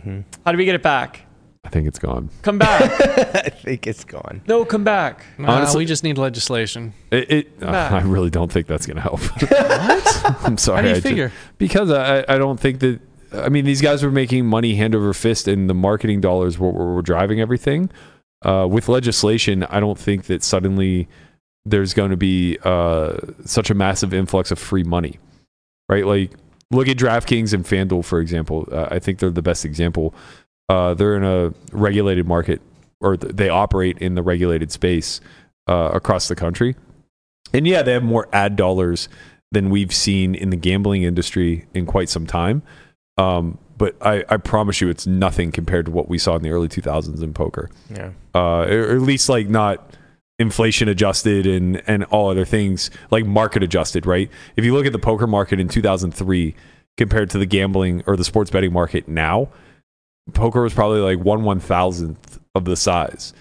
S3: Mhm.
S4: How do we get it back?
S2: I think it's gone.
S4: Come back.
S3: I think it's gone.
S4: no, come back.
S5: Nah,
S2: Honestly-
S5: we just need legislation.
S2: It, it uh,
S4: Nah.
S2: I really don't think that's gonna help. what? I'm sorry.
S5: How do
S2: I
S5: you
S2: just-
S5: figure?
S2: because I, I don't think that I mean these guys were making money hand over fist and the marketing dollars were, were, were driving everything. Uh, with legislation, I don't think that suddenly there's going to be uh, such a massive influx of free money, right? Like look at DraftKings and FanDuel for example. Uh, I think they're the best example. Uh, they're in a regulated market, or th- they operate in the regulated space uh, across the country. And yeah, they have more ad dollars than we've seen in the gambling industry in quite some time. Um, but I, I promise you, it's nothing compared to what we saw in the early 2000s in poker.
S3: Yeah.
S2: Uh, or at least like not inflation adjusted and, and all other things like market adjusted, right? If you look at the poker market in 2003 compared to the gambling or the sports betting market now, poker was probably like one one thousandth of the size.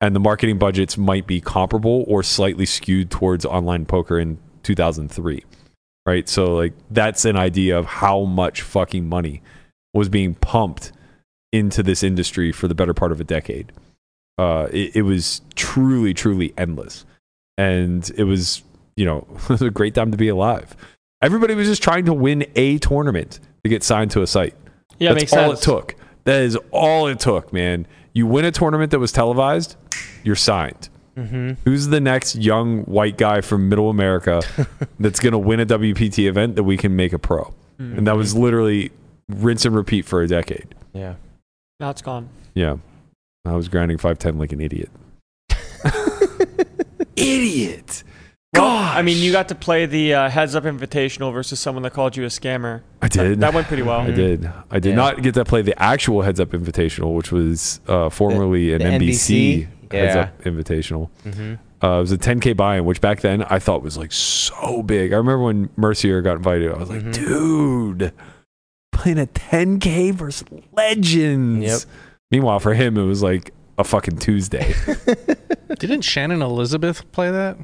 S2: And the marketing budgets might be comparable or slightly skewed towards online poker in 2003 right? So like that's an idea of how much fucking money was being pumped into this industry for the better part of a decade. uh, it, it was truly, truly endless, and it was you know it was a great time to be alive. Everybody was just trying to win a tournament to get signed to a site.
S4: Yeah,
S2: That's
S4: makes
S2: all
S4: sense.
S2: it took. That is all it took, man. You win a tournament that was televised, you're signed.
S3: Mm-hmm.
S2: Who's the next young white guy from Middle America that's going to win a WPT event that we can make a pro? And that was literally rinse and repeat for a decade.
S3: Yeah.
S4: Now it's gone.
S2: Yeah. I was grinding 5'10 like an idiot. idiot. God.
S4: I mean, you got to play the uh, heads up invitational versus someone that called you a scammer.
S2: I did.
S4: That, that went pretty well.
S2: I did. I did
S3: Yeah.
S2: not get to play the actual Heads Up Invitational, which was uh, formerly an
S3: the
S2: NBC,
S3: NBC?
S2: Heads
S3: Yeah.
S2: Up Invitational.
S3: Mm-hmm.
S2: Uh, it was a 10K buy in, which back then I thought was like so big. I remember when Mercier got invited, I was like,
S3: Mhm.
S2: dude, playing a 10K versus legends.
S3: Yep.
S2: Meanwhile, for him, it was like a fucking Tuesday.
S5: Didn't Shannon Elizabeth play that?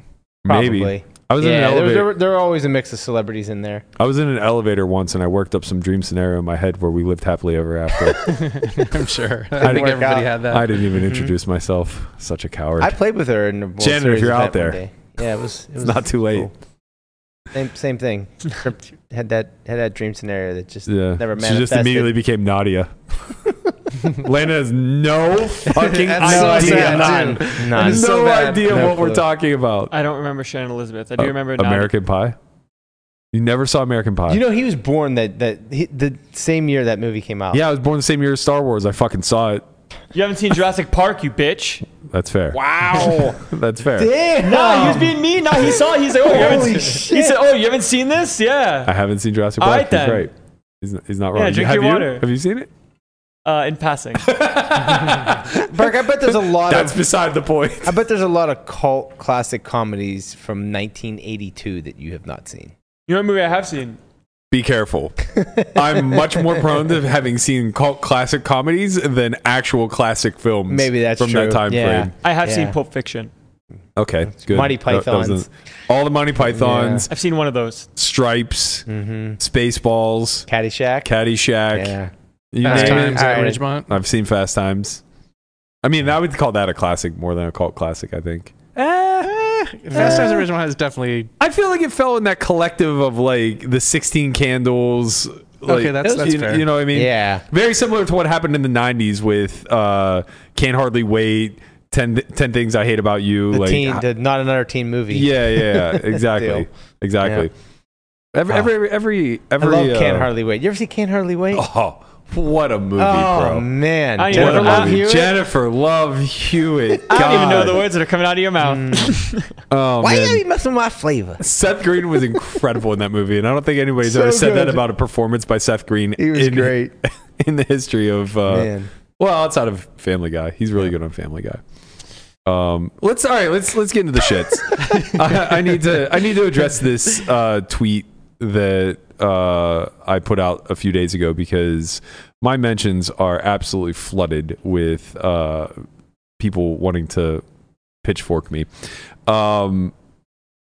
S2: Maybe.
S3: Probably.
S2: I was in an
S3: yeah, there,
S2: elevator.
S3: there, were- there were always a mix of celebrities in there.
S2: I was in an elevator once and I worked up some dream scenario in my head where we lived happily ever after.
S5: I'm sure.
S2: I
S5: I think
S3: didn't-
S5: everybody had that.
S2: I didn't even
S3: Mhm.
S2: introduce myself. Such a coward.
S3: I played with her in the World
S2: Shannon, if
S3: Series
S2: you're out
S3: one
S2: there.
S3: day. Yeah, it was. It was
S2: it's not too late.
S3: cool. Same same thing. had that had that dream scenario that just
S2: Yeah.
S3: never
S2: she just immediately became Nadia. Lana has no fucking
S5: That's so
S2: idea.
S5: sad,
S3: None. None.
S2: No
S5: so
S2: idea
S3: No
S2: what we're talking about.
S4: I don't remember Shannon Elizabeth. I do
S2: Uh,
S4: remember Nadia.
S2: American Pie. You never saw American Pie.
S3: You know, he was born that that he, the same year that movie came out.
S2: yeah, I was born the same year as Star Wars. I fucking saw it.
S4: You haven't seen Jurassic Park, you bitch.
S2: That's fair.
S3: Wow.
S2: That's fair.
S3: Damn.
S4: Nah, he was being mean. Nah, he saw it. He's like, oh, you haven't
S3: Holy
S4: seen He said, oh, you haven't seen this? Yeah.
S2: I haven't seen Jurassic
S4: All
S2: Park.
S4: right,
S2: He's
S4: then.
S2: right. He's not, he's not
S4: Yeah,
S2: wrong.
S4: drink
S2: Have
S4: your
S2: you?
S4: water.
S2: Have you seen it?
S4: Uh, in passing.
S3: Burke, I bet there's a lot
S2: That's
S3: of
S2: beside the point.
S3: I bet there's a lot of cult classic comedies from 1982 that you have not seen.
S4: You know what movie I have seen?
S2: Be careful. I'm much more prone to having seen cult classic comedies than actual classic films.
S3: Maybe that's
S2: from
S3: true.
S2: that time
S3: Yeah.
S2: frame.
S4: I have
S3: Yeah.
S4: seen Pulp Fiction.
S2: Okay, good.
S3: Monty
S2: That- that was
S3: Pythons.
S2: the- all the Monty Pythons,
S4: I've seen one of those.
S2: Stripes,
S3: Mm-hmm.
S2: Spaceballs,
S3: Caddyshack.
S2: Caddyshack.
S3: Yeah.
S2: You
S5: Fast
S2: name it.
S5: Times at
S3: Alright.
S5: Ridgemont.
S2: I've seen Fast Times. I mean, I would call that a classic more than a cult classic. I think.
S5: Fast Times at Ridgemont is definitely
S2: I feel like it fell in that collective of like the 16 candles. Like,
S5: Okay, that's- that's
S2: you,
S5: fair.
S2: you know what I mean?
S3: Yeah.
S2: Very similar to what happened in the 90s with uh, Can't Hardly Wait, 10, 10 Things I Hate About You.
S3: The
S2: like,
S3: teen, the not another teen movie.
S2: yeah, yeah, yeah, exactly.
S3: Deal.
S2: exactly. Every,
S3: Oh.
S2: every, every,
S3: I
S2: every,
S3: love
S2: uh,
S3: Can't Hardly Wait. You ever see Can't Hardly Wait?
S2: Oh, what a movie, bro.
S3: Oh,
S2: bro.
S3: man.
S4: I
S2: What
S4: Jennifer
S2: a
S3: Jennifer Love
S4: Love.
S3: Hewitt?
S2: Jennifer Love Hewitt.
S4: I don't even know the words that are coming out of your mouth.
S3: Mm.
S2: Oh,
S3: Why
S2: man.
S3: you messing with my flavor?
S2: Seth Green was incredible in that movie, and I don't think anybody's
S3: So
S2: ever said that about a performance by Seth Green.
S3: He was
S2: in,
S3: great.
S2: in the history of. Uh,
S3: Man.
S2: well, outside of Family Guy, he's really good on Family Guy. Um, let's all right. Let's let's get into the shits. I, I need to I need to address this uh, tweet that uh, I put out a few days ago because my mentions are absolutely flooded with uh, people wanting to pitchfork me. Um,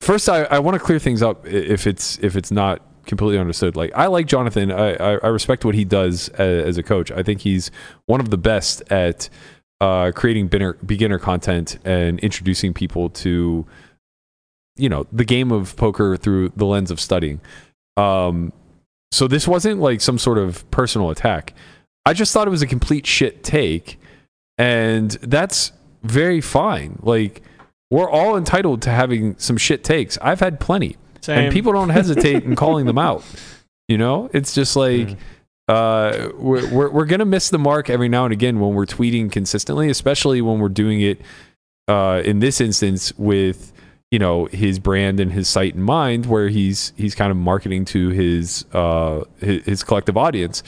S2: first, I, I want to clear things up if it's if it's not completely understood. Like I like Jonathan. I, I, I respect what he does as, as a coach. I think he's one of the best at uh, creating beginner, beginner content and introducing people to you know the game of poker through the lens of studying. Um, so this wasn't like some sort of personal attack. I just thought it was a complete shit take, and that's very fine. Like we're all entitled to having some shit takes. I've had plenty,
S4: Same.
S2: and people don't hesitate in calling them out. You know, it's just like uh, we're, we're we're gonna miss the mark every now and again when we're tweeting consistently, especially when we're doing it uh, in this instance with you know his brand and his site in mind, where he's he's kind of marketing to his uh, his, his collective audience.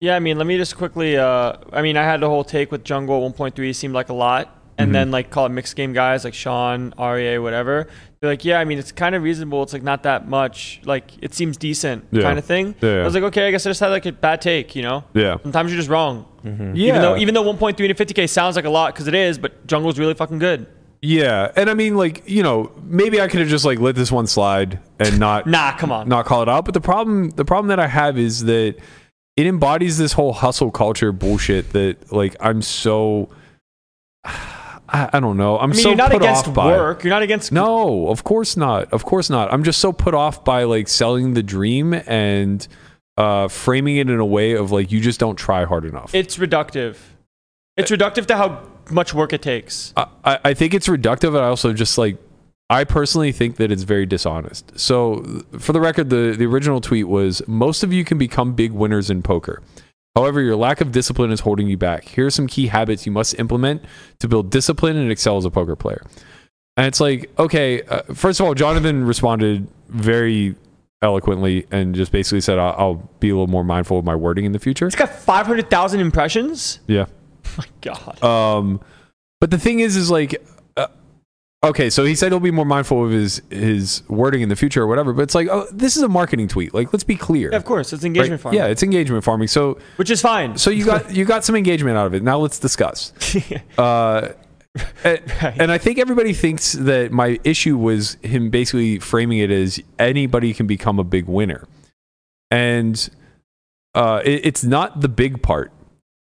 S4: Yeah, I mean, let me just quickly. Uh, I mean, I had the whole take with Jungle at 1.3 seemed like a lot, and
S2: Mhm.
S4: then like call it mixed game guys like Sean, REA, whatever. They're like, yeah, I mean, it's kind of reasonable. It's like not that much. Like it seems decent,
S2: Yeah.
S4: kind of thing.
S2: Yeah, yeah.
S4: I was like, okay, I guess I just had like a bad take, you know.
S2: Yeah,
S4: Sometimes you're just wrong.
S2: yeah.
S4: Even though even though 1.3 to 50k sounds like a lot because it is, but Jungle's really fucking good.
S2: Yeah, and I mean, like you know, maybe I could have just like let this one slide and not
S4: Nah, come on.
S2: not call it out. But the problem, the problem that I have is that it embodies this whole hustle culture bullshit that like I'm so. I, I don't know. I'm
S4: I mean,
S2: so
S4: you're not
S2: put
S4: against
S2: off by
S4: work. You're not against
S2: No, of course not. Of course not. I'm just so put off by like selling the dream and uh, framing it in a way of like you just don't try hard enough.
S4: It's reductive. It's reductive to how much work it takes.
S2: I, I I think it's reductive, and I also just like I personally think that it's very dishonest. So, for the record, the the original tweet was most of you can become big winners in poker. However, your lack of discipline is holding you back. Here are some key habits you must implement to build discipline and excel as a poker player. And it's like, okay, uh, first of all, Jonathan responded very eloquently and just basically said, I'll, I'll be a little more mindful of my wording in the future.
S4: It's got 500,000 impressions.
S2: Yeah.
S4: My God.
S2: Um, but the thing is, is like, uh, okay, so he said he'll be more mindful of his his wording in the future or whatever. But it's like, oh, this is a marketing tweet. Like, let's be clear.
S4: Yeah, of course, it's
S2: right?
S4: engagement farming.
S2: Yeah, it's engagement farming. So,
S4: which is fine.
S2: so you got you got some engagement out of it. Now let's discuss. Uh, and,
S4: Right.
S2: and I think everybody thinks that my issue was him basically framing it as anybody can become a big winner, and uh, it, it's not the big part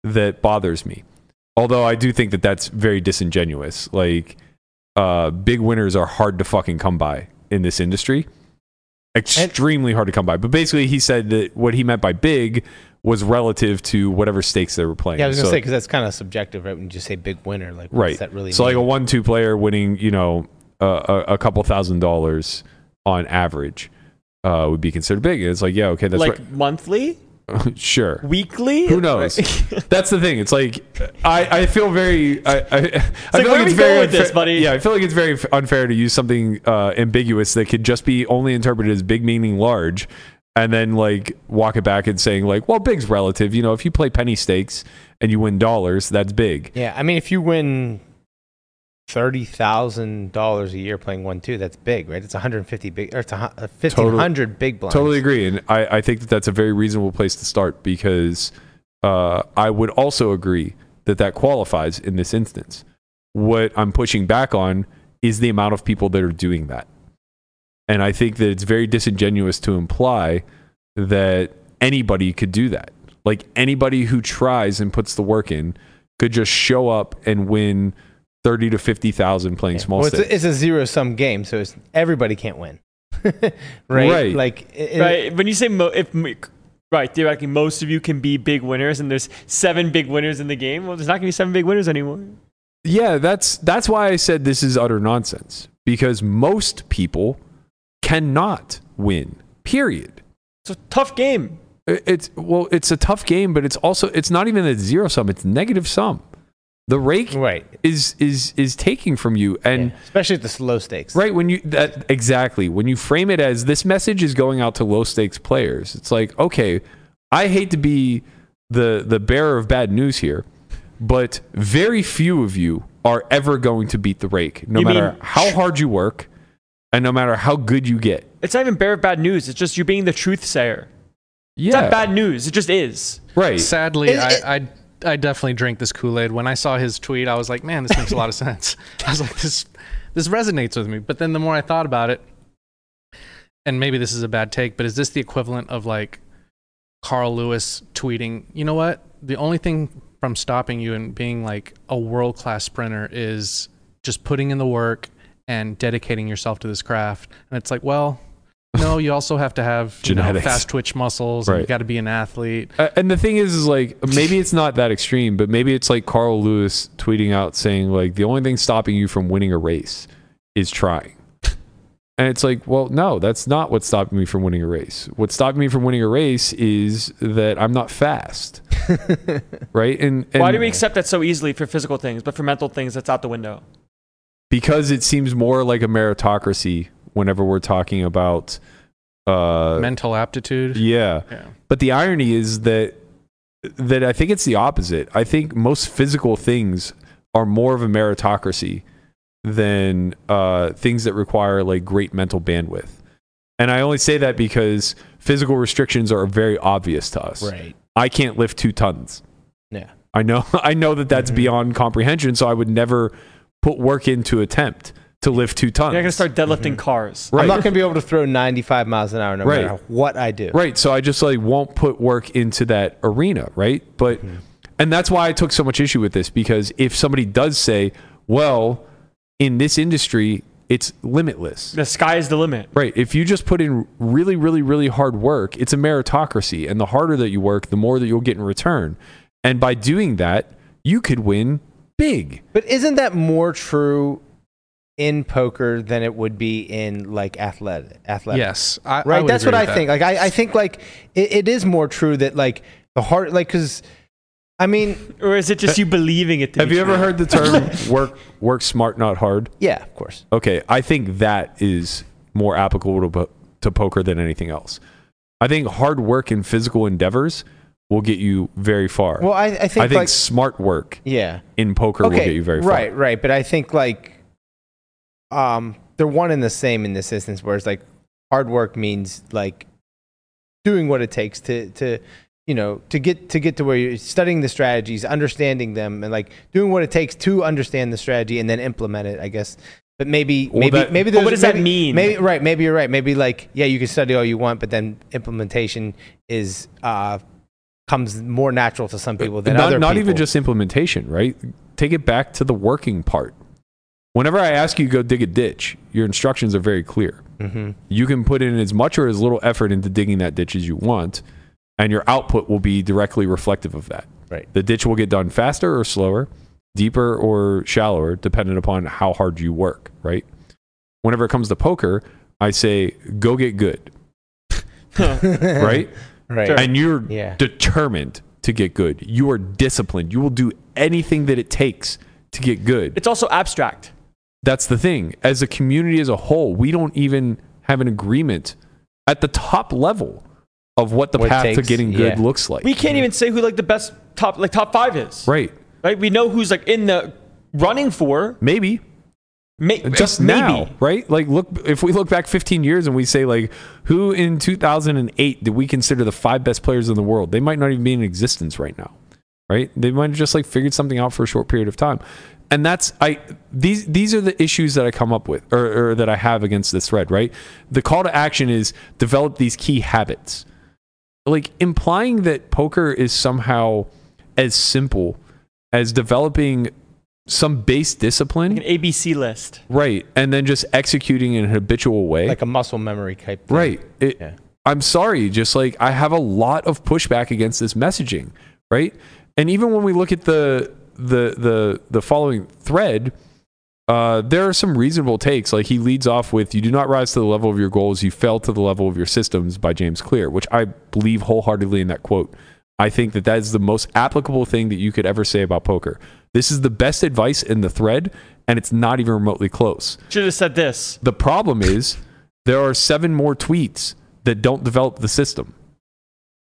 S2: that bothers me. Although I do think that that's very disingenuous. Like, uh, big winners are hard to fucking come by in this industry. Extremely hard to come by. But basically, he said that what he meant by big was relative to whatever stakes they were playing.
S3: Yeah, I was gonna
S2: So-
S3: say because that's kind of subjective, right? When you just say big winner, like
S2: right.
S3: that really?
S2: so like a one-two player winning, you know, uh, a, a couple thousand dollars on average uh, would be considered big. And it's like, yeah, okay, that's
S4: like monthly,
S2: right. sure.
S4: weekly.
S2: Who knows? That's the thing. It's like I, I feel very I, I, I
S4: like,
S2: feel like it's very
S4: with this,
S2: unfair-
S4: buddy?
S2: Yeah, I feel like it's very unfair to use something uh, ambiguous that could just be only interpreted as big meaning large, and then like walk it back and saying like, well, big's relative. You know, if you play penny stakes and you win dollars, that's big.
S3: yeah, I mean, if you win thirty thousand dollars a year playing one two, that's big, right? It's one hundred and fifty big, or it's a fifteen hundred big blinds.
S2: Totally agree, and I, I think that that's a very reasonable place to start because uh, I would also agree that that qualifies in this instance. What I'm pushing back on is the amount of people that are doing that, and I think that it's very disingenuous to imply that anybody could do that. Like anybody who tries and puts the work in could just show up and win thirty to fifty thousand playing
S3: Yeah.
S2: small
S3: Well, it's,
S2: stakes.
S3: a, it's a zero sum game, so it's everybody can't win, right?
S2: Right.
S3: Like, it,
S4: right. When you say mo- if right theoretically most of you can be big winners, and there's seven big winners in the game. Well, there's not gonna be seven big winners anymore.
S2: Yeah, that's that's why I said this is utter nonsense because most people cannot win. Period.
S4: It's a tough game.
S2: It- It's well, it's a tough game, but it's also it's not even a zero sum. It's negative sum. The rake
S3: right?
S2: is is is taking from you, and
S3: Yeah. Especially at the slow stakes.
S2: right when you that exactly when you frame it as this message is going out to low stakes players, it's like okay, I hate to be the the bearer of bad news here, but very few of you are ever going to beat the rake, no
S4: You
S2: matter
S4: mean-
S2: how hard you work, and no matter how good you get.
S4: It's not even bearer of bad news. It's just you being the truth sayer. It's
S2: Yeah,
S4: not bad news. It just is.
S2: right.
S5: Sadly,
S3: It- it-
S5: I I definitely drink this Kool Aid. When I saw his tweet, I was like, man, this makes a lot of sense. I was like, this this resonates with me. But then the more I thought about it, and maybe this is a bad take, but is this the equivalent of like Carl Lewis tweeting, you know what? The only thing from stopping you and being like a world class sprinter is just putting in the work and dedicating yourself to this craft. And it's like, well, no, you also have to have you know,
S2: Genetics.
S5: fast twitch muscles. And
S2: Right.
S5: you got to be an athlete.
S2: Uh, and the thing is, is like maybe it's not that extreme, but maybe it's like Carl Lewis tweeting out saying like the only thing stopping you from winning a race is trying. And it's like, well, no, that's not what's stopping me from winning a race. What's stopping me from winning a race is that I'm not fast, right? And, and
S4: Why do we accept that so easily for physical things, but for mental things, that's out the window?
S2: because it seems more like a meritocracy whenever we're talking about uh,
S5: Mental aptitude.
S2: yeah.
S5: Yeah.
S2: But the irony is that that I think it's the opposite. I think most physical things are more of a meritocracy than uh, things that require like great mental bandwidth. And I only say that because physical restrictions are very obvious to us.
S3: Right.
S2: I can't lift two tons.
S3: Yeah.
S2: I know. I know that that's
S3: Mhm.
S2: beyond comprehension. So I would never put work into attempt to lift two tons.
S4: You're not gonna start deadlifting cars.
S2: Right.
S3: I'm not going to be able to throw 95 miles an hour no
S2: Right.
S3: matter what I do.
S2: Right. So I just like won't put work into that arena, right? But
S3: Mm-hmm.
S2: and that's why I took so much issue with this because if somebody does say, Well, in this industry, it's limitless.
S4: The sky is the limit.
S2: Right. If you just put in really, really, really hard work, it's a meritocracy. And the harder that you work, the more that you'll get in return. And by doing that, you could win big.
S3: But isn't that more true in poker than it would be in like athletic? Athletic.
S5: Yes, I, I
S3: right.
S5: would
S3: That's
S5: agree
S3: what I
S5: that.
S3: think. Like I, I think like it, it is more true that like the hard like because I mean
S4: Or is it just you believing it? To
S2: Have
S4: be
S2: you ever heard the term work work smart, not hard?
S3: yeah of course
S2: Okay, I think that is more applicable to, to poker than anything else. I think hard work and physical endeavors will get you very far.
S3: well I, I think
S2: I think
S3: like
S2: smart work
S3: yeah
S2: in poker will get you very far.
S3: right right but I think like um they're one and the same in this instance whereas like hard work means like doing what it takes to to you know to get to get to where you're studying the strategies understanding them and like doing what it takes to understand the strategy and then implement it i guess but maybe
S2: Well,
S3: maybe
S2: that-
S3: maybe
S4: what does that mean?
S3: maybe right maybe you're right maybe like yeah you can study all you want but then implementation is uh comes more natural to some people than
S2: not,
S3: other
S2: not
S3: people.
S2: even just implementation, right? Take it back to the working part. Whenever I ask you to go dig a ditch, your instructions are very clear.
S3: Mhm.
S2: You can put in as much or as little effort into digging that ditch as you want, and your output will be directly reflective of that.
S3: Right.
S2: The ditch will get done faster or slower, deeper or shallower, depending upon how hard you work, right? Whenever it comes to poker, I say, go get good, right?
S3: right
S4: Sure.
S2: and you're
S3: Yeah.
S2: determined to get good. You are disciplined. You will do anything that it takes to get good.
S4: It's also abstract.
S2: That's the thing. As a community as a whole, we don't even have an agreement at the top level of what the
S3: What it
S2: path to getting good
S3: yeah.
S2: looks like.
S4: We can't even say who like the best top like top five is.
S2: right.
S4: Right. We know who's like in the running for.
S2: Maybe
S4: May,
S2: just
S4: maybe.
S2: now, right? Like look if we look back 15 years and we say like who in 2008 did we consider the five best players in the world? They might not even be in existence right now. Right? They might have just like figured something out for a short period of time. And that's I these these are the issues that I come up with or, or that I have against this thread, right? The call to action is develop these key habits. Like implying that poker is somehow as simple as developing some base discipline
S4: An ABC list.
S2: Right. And then just executing in a habitual way.
S3: like a muscle memory type thing.
S2: right. It,
S3: Yeah.
S2: I'm sorry. Just like I have a lot of pushback against this messaging. Right. And even when we look at the the the the following thread, uh, there are some reasonable takes. Like he leads off with "You do not rise to the level of your goals; you fell to the level of your systems" by James Clear, which I believe wholeheartedly in that quote. I think that that is the most applicable thing that you could ever say about poker. This is the best advice in the thread, and it's not even remotely close.
S4: Should have said this.
S2: The problem is there are seven more tweets that don't develop the system.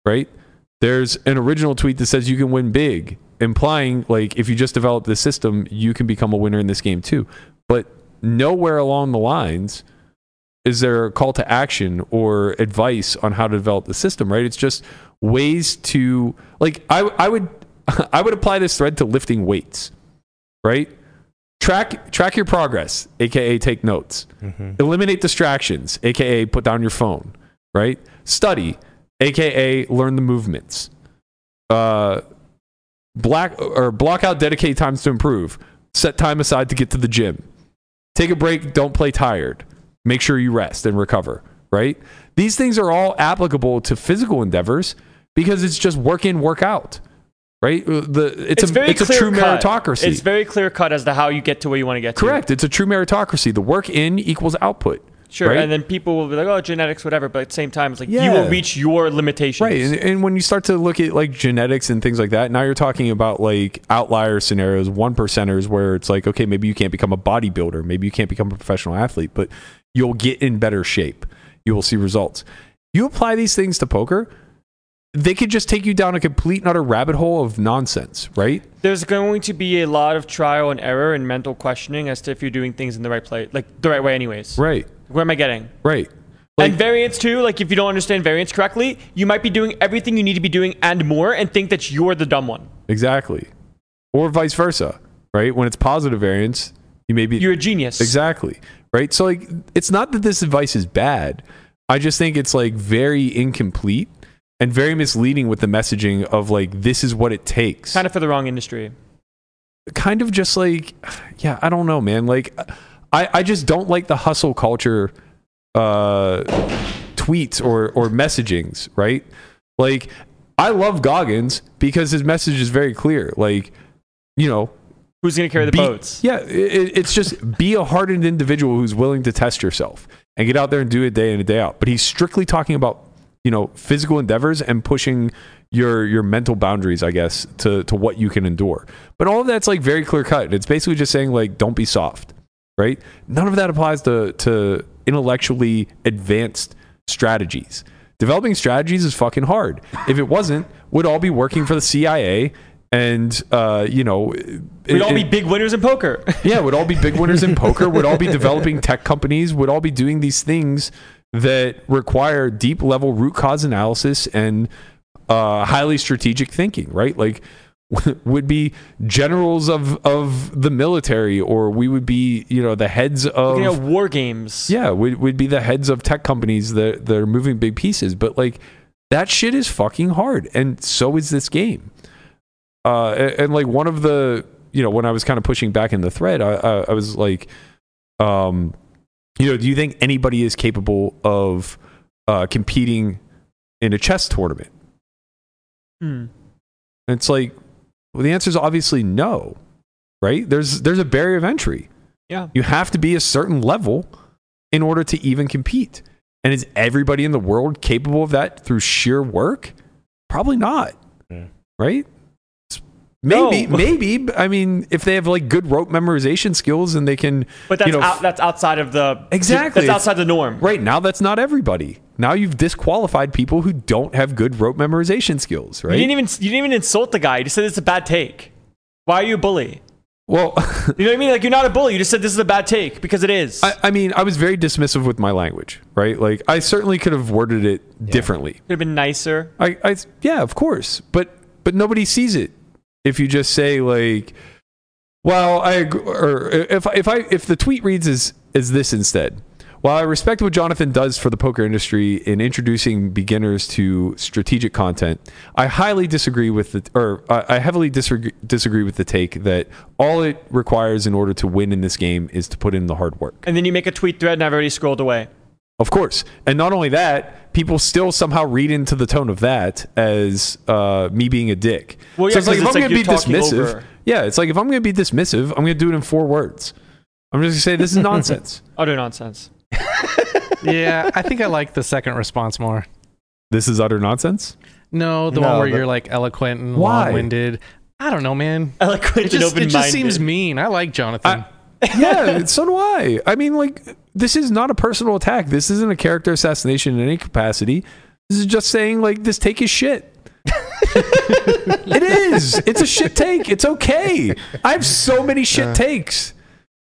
S2: Right? There's an original tweet that says you can win big, implying like if you just develop the system, you can become a winner in this game too. But nowhere along the lines is there a call to action or advice on how to develop the system, right? It's just ways to like I I would I would apply this thread to lifting weights, right? Track track your progress, aka take notes. Eliminate distractions, aka put down your phone, right? Study, aka learn the movements. Uh black or block out dedicated times to improve. Set time aside to get to the gym. Take a break, don't play tired. Make sure you rest and recover, right? These things are all applicable to physical endeavors because it's just work in, work out. Right? Uh, The it's,
S4: It's,
S2: a
S4: very
S2: it's a
S4: clear
S2: true
S4: cut.
S2: meritocracy.
S4: It's very clear cut as to how you get to where you want to get to.
S2: Correct. It's a true meritocracy. The work in equals output.
S4: Sure.
S2: Right?
S4: And then people will be like, oh, genetics, whatever. But at the same time, it's like you will reach your limitations.
S2: Right. And, and when you start to look at like genetics and things like that, now you're talking about like outlier scenarios, one percenters where it's like, okay, maybe you can't become a bodybuilder, maybe you can't become a professional athlete, but you'll get in better shape. You will see results. You apply these things to poker, they could just take you down a complete and utter rabbit hole of nonsense, right?
S4: There's going to be a lot of trial and error and mental questioning as to if you're doing things in the right place, like the right way, anyways.
S2: Right.
S4: Where am I getting?
S2: Right. Like-
S4: and variance too. Like if you don't understand variance correctly, you might be doing everything you need to be doing and more, and think that you're the dumb one.
S2: Exactly. Or vice versa, right? When it's positive variance, you may be
S4: You're a genius.
S2: Exactly. Right. So like it's not that this advice is bad. I just think it's like very incomplete and very misleading with the messaging of like this is what it takes.
S4: Kind of for the wrong industry.
S2: kind of just like, yeah, I don't know, man. Like, I, I just don't like the hustle culture uh, tweets or, or messagings, right? Like, I love Goggins because his message is very clear. Like, you know,
S4: Who's going to carry the
S2: be-
S4: boats?
S2: Yeah, it, it's just be a hardened individual who's willing to test yourself and get out there and do it day in and day out. But he's strictly talking about you know physical endeavors and pushing your your mental boundaries, I guess, to to what you can endure. But all of that's like very clear cut. It's basically just saying like don't be soft, right? None of that applies to to intellectually advanced strategies. Developing strategies is fucking hard. If it wasn't, we'd all be working for the CIA and uh, you know
S4: We'd all be big winners in poker.
S2: yeah, we'd all be big winners in poker, We'd all be developing tech companies, would all be doing these things that require deep level root cause analysis and uh, highly strategic thinking, right? Like would be generals of of the military or we would be, you know, the heads of
S4: you know, war games.
S2: yeah, we'd, we'd be the heads of tech companies that, that are moving big pieces. But like that shit is fucking hard. And so is this game. Uh, and, and, like one of the, you know, when I was kind of pushing back in the thread, I, I, I was like, um, you know, do you think anybody is capable of uh, competing in a chess tournament?
S4: Hmm.
S2: It's like, well, the answer is obviously no, right? There's there's a barrier of entry.
S4: Yeah.
S2: You have to be a certain level in order to even compete. And is everybody in the world capable of that through sheer work? Probably not.
S3: Yeah.
S2: Right? Maybe,
S4: No.
S2: maybe. I mean, if they have like good rope memorization skills and they can,
S4: But that's
S2: you know,
S4: out, that's outside of the
S2: Exactly.
S4: That's outside the norm.
S2: right now, that's not everybody. Now you've disqualified people who don't have good rope memorization skills,
S4: You
S2: right?
S4: didn't even you didn't even insult the guy. You just said it's a bad take. Why are you a bully?
S2: well,
S4: You know what I mean? Like you're not a bully. You just said this is a bad take because it is.
S2: I, I mean, I was very dismissive with my language, right? Like, I certainly could have worded it differently.
S4: Could have been nicer.
S2: I, I, yeah, of course, but but nobody sees it if you just say like, well, I or if if I if the tweet reads as is this instead. While I respect what Jonathan does for the poker industry in introducing beginners to strategic content, I highly disagree with the or I heavily disagree disagree with the take that all it requires in order to win in this game is to put in the hard work.
S4: And then you make a tweet thread and I've already scrolled away.
S2: Of course. And not only that, people still somehow read into the tone of that as uh, me being a dick.
S4: Well, yeah,
S2: so it's like if
S4: it's
S2: I'm
S4: like
S2: going to be dismissive,
S4: over.
S2: yeah, it's like if I'm going to be dismissive, I'm going to do it in four words. I'm just going to say this is nonsense.
S4: Utter nonsense.
S5: Yeah, I think I like the second response more.
S2: this is utter nonsense.
S5: No, the
S3: No,
S5: one where
S3: the-
S5: you're like eloquent and
S2: Why?
S5: long-winded. I don't know, man.
S4: Eloquent
S5: It
S4: and
S5: just, it
S4: open-minded.
S5: just seems mean. I like Jonathan.
S2: yeah, so do I. I mean, like, this is not a personal attack. This isn't a character assassination in any capacity. This is just saying, like, this take is shit. it is. It's a shit take. It's okay. I have so many shit uh. takes.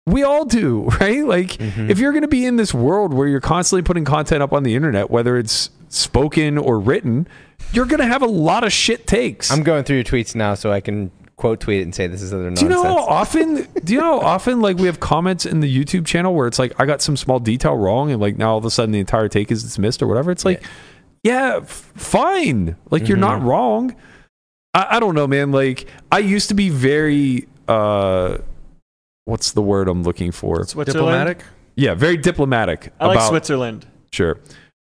S2: We all do, right? Like, if you're going to be in this world where you're constantly putting content up on the internet, whether it's spoken or written, you're going to have a lot of shit takes.
S3: I'm going through your tweets now so I can quote tweet it and say this is other nonsense.
S2: Do you know how often? Do you know how often like we have comments in the YouTube channel where it's like I got some small detail wrong and like now all of a sudden the entire take is dismissed or whatever? It's like, yeah, f- fine. Like you're not wrong. I, I don't know, man. Like I used to be very uh, what's the word I'm looking for?
S4: Switzerland.
S5: Diplomatic.
S2: Yeah, very diplomatic.
S4: I like
S2: about,
S4: Switzerland.
S2: Sure.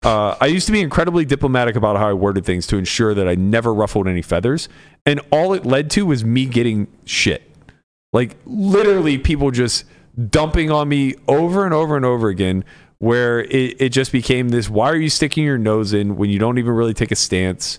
S2: Uh, I used to be incredibly diplomatic about how I worded things to ensure that I never ruffled any feathers. And all it led to was me getting shit. Like, literally, people just dumping on me over and over and over again, where it, it just became this why are you sticking your nose in when you don't even really take a stance?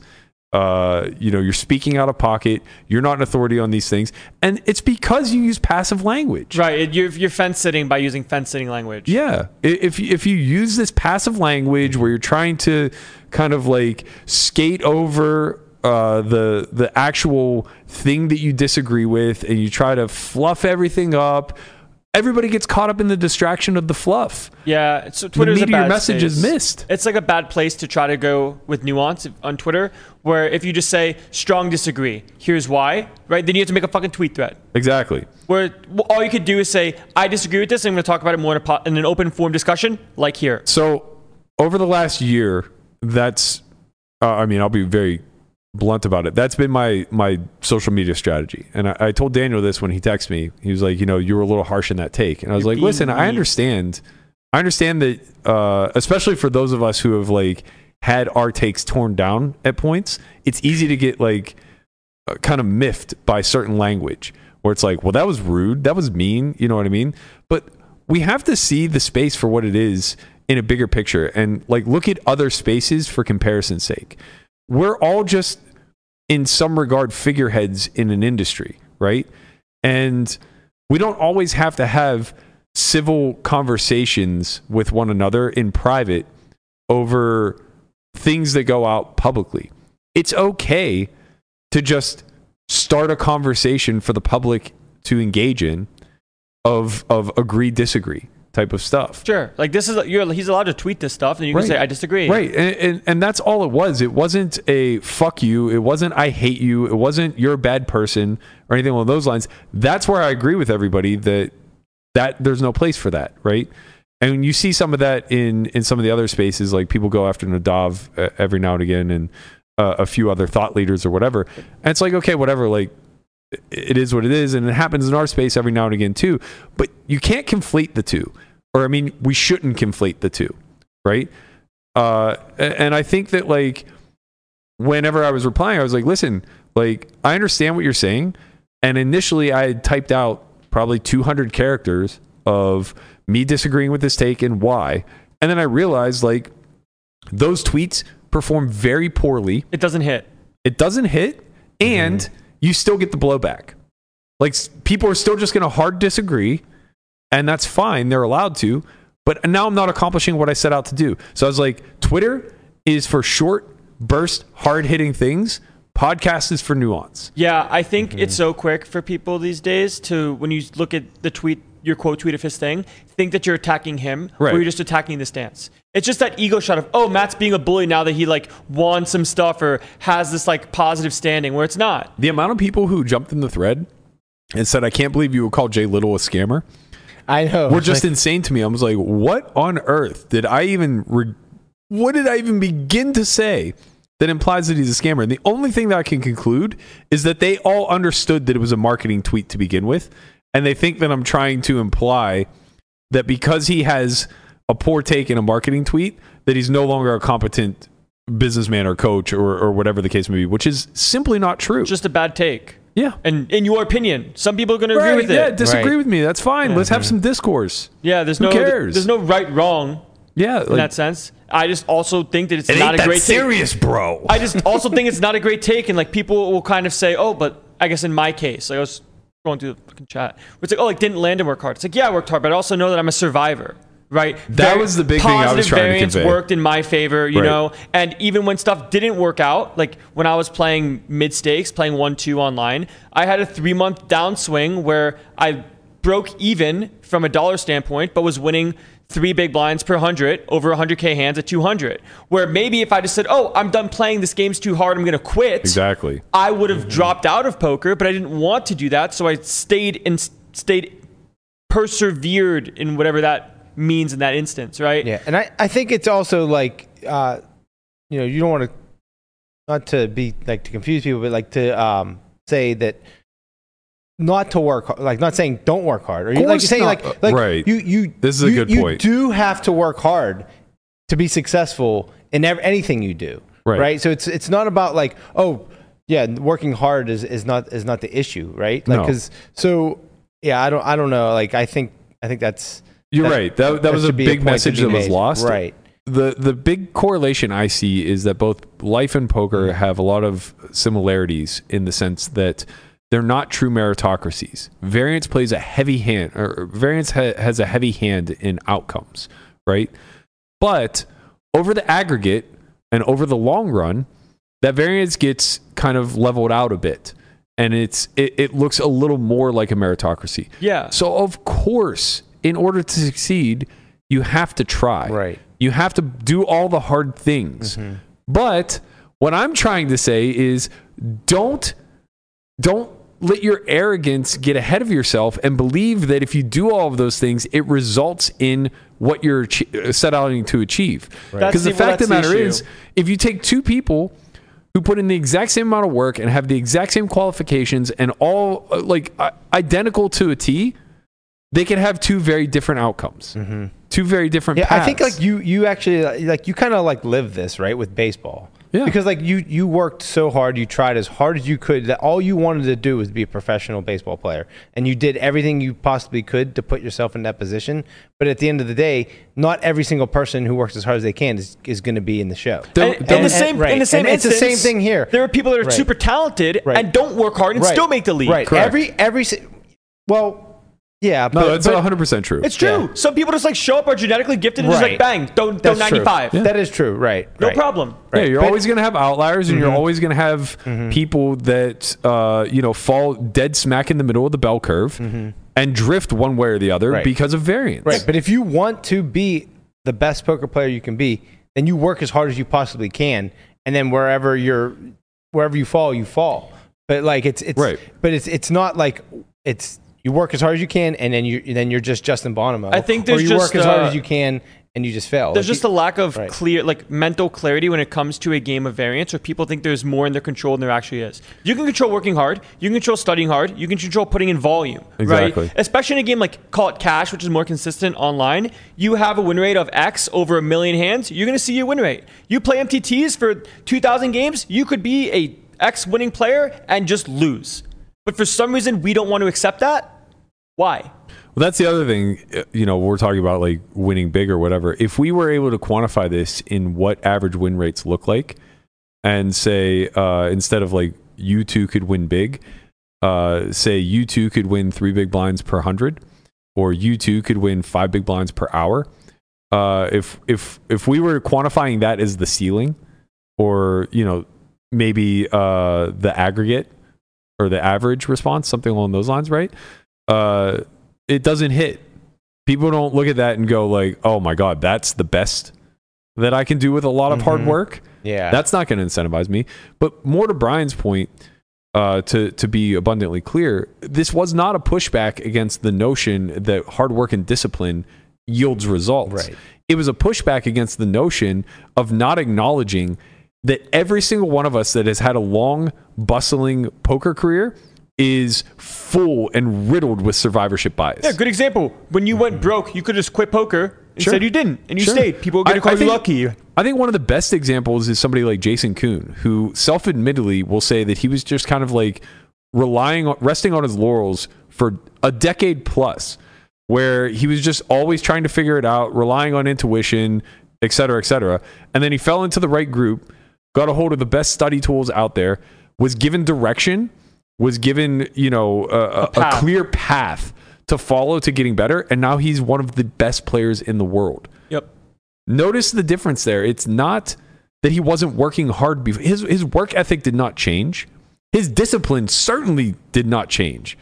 S2: Uh, you know, you're speaking out of pocket. You're not an authority on these things. And it's because you use passive language.
S4: Right. You're, you're fence sitting by using fence sitting language.
S2: Yeah, if if you use this passive language where you're trying to kind of like skate over uh, the the actual thing that you disagree with, and you try to fluff everything up, everybody gets caught up in the distraction of the fluff.
S4: Yeah. So Twitter's
S2: meat
S4: a bad
S2: message is missed.
S4: It's like a bad place to try to go with nuance on Twitter, where if you just say strong disagree, here's why, right? Then you have to make a fucking tweet thread.
S2: Exactly.
S4: Where all you could do is say, I disagree with this. and I'm going to talk about it more in, a po- in an open forum discussion, like here.
S2: So over the last year, that's uh, I mean, I'll be very blunt about it. That's been my my social media strategy. And I, I told Daniel this when he texted me. He was like, you know, you were a little harsh in that take. And I was
S4: You're
S2: like, listen, I understand. I understand that, uh, especially for those of us who have like had our takes torn down at points. It's easy to get like uh, kind of miffed by certain language where it's like, well, that was rude, that was mean. You know what I mean? But we have to see the space for what it is in a bigger picture and like look at other spaces for comparison's sake. We're all just in some regard figureheads in an industry, right? And we don't always have to have civil conversations with one another in private over things that go out publicly. It's okay to just start a conversation for the public to engage in of of agree disagree type of stuff.
S4: Sure. Like this is you're he's allowed to tweet this stuff, and you can
S2: Right.
S4: say I disagree.
S2: Right. And, and and that's all it was. It wasn't a fuck you. It wasn't I hate you. It wasn't you're a bad person or anything along those lines. That's where I agree with everybody that that there's no place for that, right? And you see some of that in in some of the other spaces, like people go after Nadav uh, every now and again, and uh, a few other thought leaders or whatever. And it's like, okay, whatever. Like it is what it is, and it happens in our space every now and again too. But you can't conflate the two, or I mean, we shouldn't conflate the two, right? Uh, and I think that like whenever I was replying, I was like, listen, like I understand what you're saying, and initially I had typed out probably 200 characters of me disagreeing with this take and why, and then I realized like those tweets perform very poorly.
S4: It doesn't hit.
S2: It doesn't hit, and you still get the blowback. Like people are still just going to hard disagree, and that's fine. They're allowed to. But now I'm not accomplishing what I set out to do. So I was like, Twitter is for short, burst, hard hitting things. Podcast is for nuance.
S4: Yeah, I think
S2: Mm-hmm.
S4: it's so quick for people these days to when you look at the tweet, your quote tweet of his thing, think that you're attacking him
S2: Right.
S4: or you're just attacking the stance. It's just that ego shot of oh Matt's being a bully now that he like won some stuff or has this like positive standing where it's not.
S2: The amount of people who jumped in the thread and said, I can't believe you would call Jay Little a scammer
S3: I know.
S2: were just
S3: Like,
S2: insane to me. I was like, what on earth did I even, re- what did I even begin to say that implies that he's a scammer? And the only thing that I can conclude is that they all understood that it was a marketing tweet to begin with. And they think that I'm trying to imply that because he has a poor take in a marketing tweet, that he's no longer a competent businessman or coach or, or whatever the case may be, which is simply not true.
S4: Just a bad take.
S2: Yeah.
S4: And in your opinion, some people are going to
S2: Right,
S4: agree with it.
S2: yeah,
S4: it.
S2: disagree
S3: Right.
S2: with me. That's fine. Let's have mm-hmm. some discourse.
S4: yeah, there's
S2: Who
S4: no
S2: cares?
S4: there's no right wrong
S2: Yeah,
S4: in that sense. I just also think that it's not a great take.
S2: bro.
S4: I just also think it's not a great take, and like people will kind of say, "Oh, but I guess in my case, like I was going through the fucking chat, it's like, oh, like didn't Landon work hard? It's like, yeah, I worked hard, but I also know that I'm a survivor, right?
S2: That was the big thing I was
S4: positive
S2: trying to
S4: variance
S2: convey.
S4: worked in my favor, you
S2: Right.
S4: know. And even when stuff didn't work out, like when I was playing mid stakes, playing one two online, I had a three month downswing where I broke even from a dollar standpoint, but was winning three big blinds per 100 over 100k hands at 200 where maybe if i just said oh i'm done playing this game's too hard i'm going to quit
S2: Exactly.
S4: i would have dropped out of poker but i didn't want to do that so i stayed and stayed persevered in whatever that means in that instance right
S3: Yeah, and I, I think it's also like, uh, you know, you don't want to, not to be like to confuse people, but like to um, say that not to work, like not saying don't work hard, or you, like saying
S2: not.
S3: like like
S2: Right.
S3: you you
S2: This is a
S3: you-
S2: good
S3: you
S2: point.
S3: do have to work hard to be successful in ev- anything you do,
S2: Right.
S3: right? So it's it's not about like oh yeah, working hard is, is not is not the issue, right? Like
S2: No.
S3: because so yeah, I don't I don't know, like I think I think that's
S2: You're
S3: that-
S2: right. That, that was a big
S3: to
S2: message that was lost.
S3: right?
S2: The the big correlation I see is that both life and poker have a lot of similarities in the sense that they're not true meritocracies. Variance plays a heavy hand, or variance ha- has a heavy hand in outcomes, right? But over the aggregate and over the long run, that variance gets kind of leveled out a bit, and it's it, it looks a little more like a meritocracy.
S4: yeah
S2: So of course, in order to succeed, you have to try.
S3: Right.
S2: You have to do all the hard things. But what I'm trying to say is don't don't let your arrogance get ahead of yourself and believe that if you do all of those things, it results in what you're set out to achieve.
S4: That's
S2: Because the
S4: the- well,
S2: fact of the
S4: that's the
S2: matter
S4: issue.
S2: is, if you take two people who put in the exact same amount of work and have the exact same qualifications and all uh, like uh, identical to a T, they can have two very different outcomes. Two very different
S3: Mm-hmm. Yeah,
S2: paths.
S3: I think like you you actually like you kind of like live this right with baseball.
S2: Yeah.
S3: Because like you you worked so hard, you tried as hard as you could. That all you wanted to do was be a professional baseball player, and you did everything you possibly could to put yourself in that position. But at the end of the day, not every single person who works as hard as they can is, is going to be in the show.
S2: There-
S4: And,
S2: there
S4: in the same
S3: right.
S4: in the same
S3: And it's the same thing here.
S4: There are people that are
S3: Right.
S4: super talented
S3: Right.
S4: and don't work hard and
S3: Right.
S4: still make the league.
S3: Right.
S2: Correct.
S3: Every every well, yeah.
S2: no,
S3: but,
S2: that's
S3: but-
S2: 100 percent true.
S4: It's true.
S3: Yeah.
S4: Some people just like show up are genetically gifted and just like bang, don't don't
S3: that's true.
S4: 95.
S3: That is true. Right.
S4: No
S3: right.
S4: problem.
S2: Yeah, you're
S3: But- Mm-hmm.
S2: always going to have outliers, and you're always going to have people that uh, you know fall dead smack in the middle of the bell curve and drift one way or the other
S3: Mm-hmm. Right.
S2: because of variance.
S3: Right. But if you want to be the best poker player you can be, then you work as hard as you possibly can, and then wherever you're, wherever you fall, you fall. But like it's it's
S2: Right.
S3: But it's it's not like it's you work as hard as you can, and then you then you're just Justin Bonomo.
S4: I think
S3: or
S4: there's
S3: you
S4: just,
S3: work as hard
S4: uh,
S3: as you can, and you just fail.
S4: There's
S3: Like,
S4: just a lack of
S3: Right.
S4: clear, like mental clarity when it comes to a game of variance, or people think there's more in their control than there actually is. You can control working hard, you can control studying hard, you can control putting in volume,
S2: Exactly.
S4: right? Especially in a game like call it cash, which is more consistent online. You have a win rate of X over a million hands, you're going to see your win rate. You play MTTs for 2,000 games, you could be a X winning player and just lose. But for some reason, we don't want to accept that. Why?
S2: Well, that's the other thing. uh, You know, we're talking about like winning big or whatever. If we were able to quantify this in what average win rates look like, and say uh, instead of like you two could win big, uh, say you two could win three big blinds per hundred, or you two could win five big blinds per hour. Uh, if if if we were quantifying that as the ceiling, or you know maybe uh, the aggregate or the average response, something along those lines, right? Uh, it doesn't hit. People don't look at that and go like, "Oh my god, that's the best that I can do with a lot of hard
S3: Mhm.
S2: work."
S3: yeah.
S2: That's not going to incentivize me. But more to Brian's point, uh, to to be abundantly clear, this was not a pushback against the notion that hard work and discipline yields results.
S3: Right.
S2: It was a pushback against the notion of not acknowledging that every single one of us that has had a long, bustling poker career is full and riddled with survivorship bias.
S4: Yeah, good example. When you went broke, you could just quit poker. Instead,
S2: Sure.
S4: you didn't, and you
S2: Sure.
S4: stayed. People are going to call
S2: I
S4: you
S2: think-
S4: lucky.
S2: I think one of the best examples is somebody like Jason Koon, who self-admittedly will say that he was just kind of like relying on resting on his laurels for a decade plus, where he was just always trying to figure it out, relying on intuition, et cetera, et cetera. And then he fell into the right group, got a hold of the best study tools out there, was given direction, was given, you know, a, a, a clear path to follow to getting better, and now he's one of the best players in the world.
S4: Yep.
S2: Notice the difference there. It's not that he wasn't working hard before. His his work ethic did not change. His discipline certainly did not change.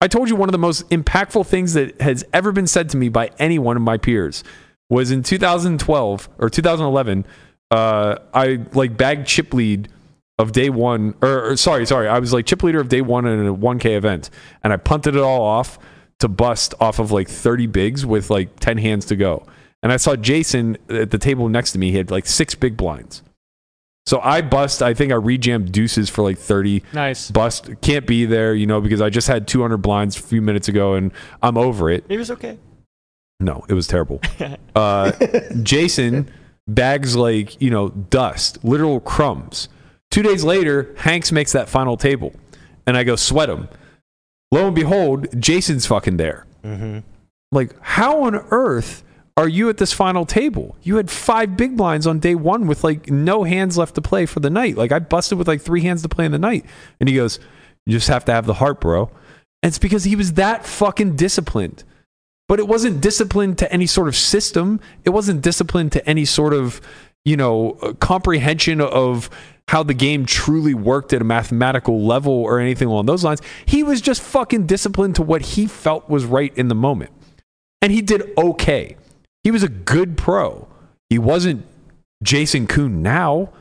S2: I told you one of the most impactful things that has ever been said to me by any one of my peers was in 2012 or 2011. Uh, I like bagged chip lead of day one, or, or sorry, sorry, I was like chip leader of day one in a 1K event, and I punted it all off to bust off of like 30 bigs with like 10 hands to go. And I saw Jason at the table next to me. He had like six big blinds. So I bust. I think I rejammed deuces for like 30.
S4: Nice.
S2: Bust can't be there, you know, because I just had 200 blinds a few minutes ago and I'm over it.
S4: It was okay.
S2: No, it was terrible. Uh, Jason bags like, you know, dust, literal crumbs. Two days later, Hanks makes that final table. And I go, sweat him. Lo and behold, Jason's fucking there.
S3: Mhm.
S2: Like, how on earth are you at this final table? You had five big blinds on day one with like no hands left to play for the night. Like, I busted with like three hands to play in the night. And he goes, You just have to have the heart, bro. And it's because he was that fucking disciplined. But it wasn't disciplined to any sort of system. It wasn't disciplined to any sort of, you know, uh, comprehension of how the game truly worked at a mathematical level or anything along those lines. He was just fucking disciplined to what he felt was right in the moment. And he did okay. He was a good pro. He wasn't Jason Koon now.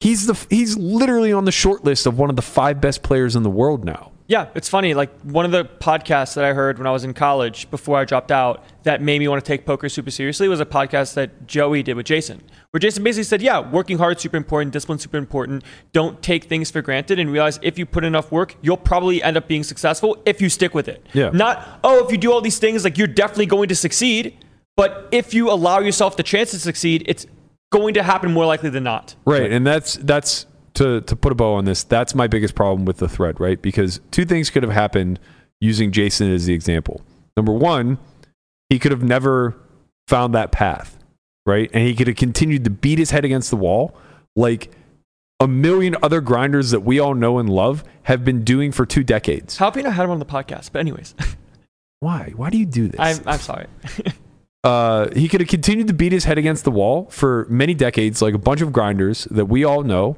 S2: He's the he's literally on the short list of one of the five best players in the world now.
S4: Yeah, it's funny. Like one of the podcasts that I heard when I was in college before I dropped out that made me want to take poker super seriously was a podcast that Joey did with Jason, where Jason basically said, "Yeah, working hard super important, discipline super important. Don't take things for granted, and realize if you put enough work, you'll probably end up being successful if you stick with it.
S2: Yeah.
S4: Not oh, if you do all these things, like you're definitely going to succeed, but if you allow yourself the chance to succeed, it's going to happen more likely than not.
S2: Right, and that's that's to to put a bow on this. That's my biggest problem with the thread, right? Because two things could have happened using Jason as the example. Number one, he could have never found that path, right? And he could have continued to beat his head against the wall like a million other grinders that we all know and love have been doing for two decades.
S4: How have you not had him on the podcast? But anyways,
S2: Why? Why do you do this?
S4: I'm I'm sorry.
S2: uh, he could have continued to beat his head against the wall for many decades, like a bunch of grinders that we all know,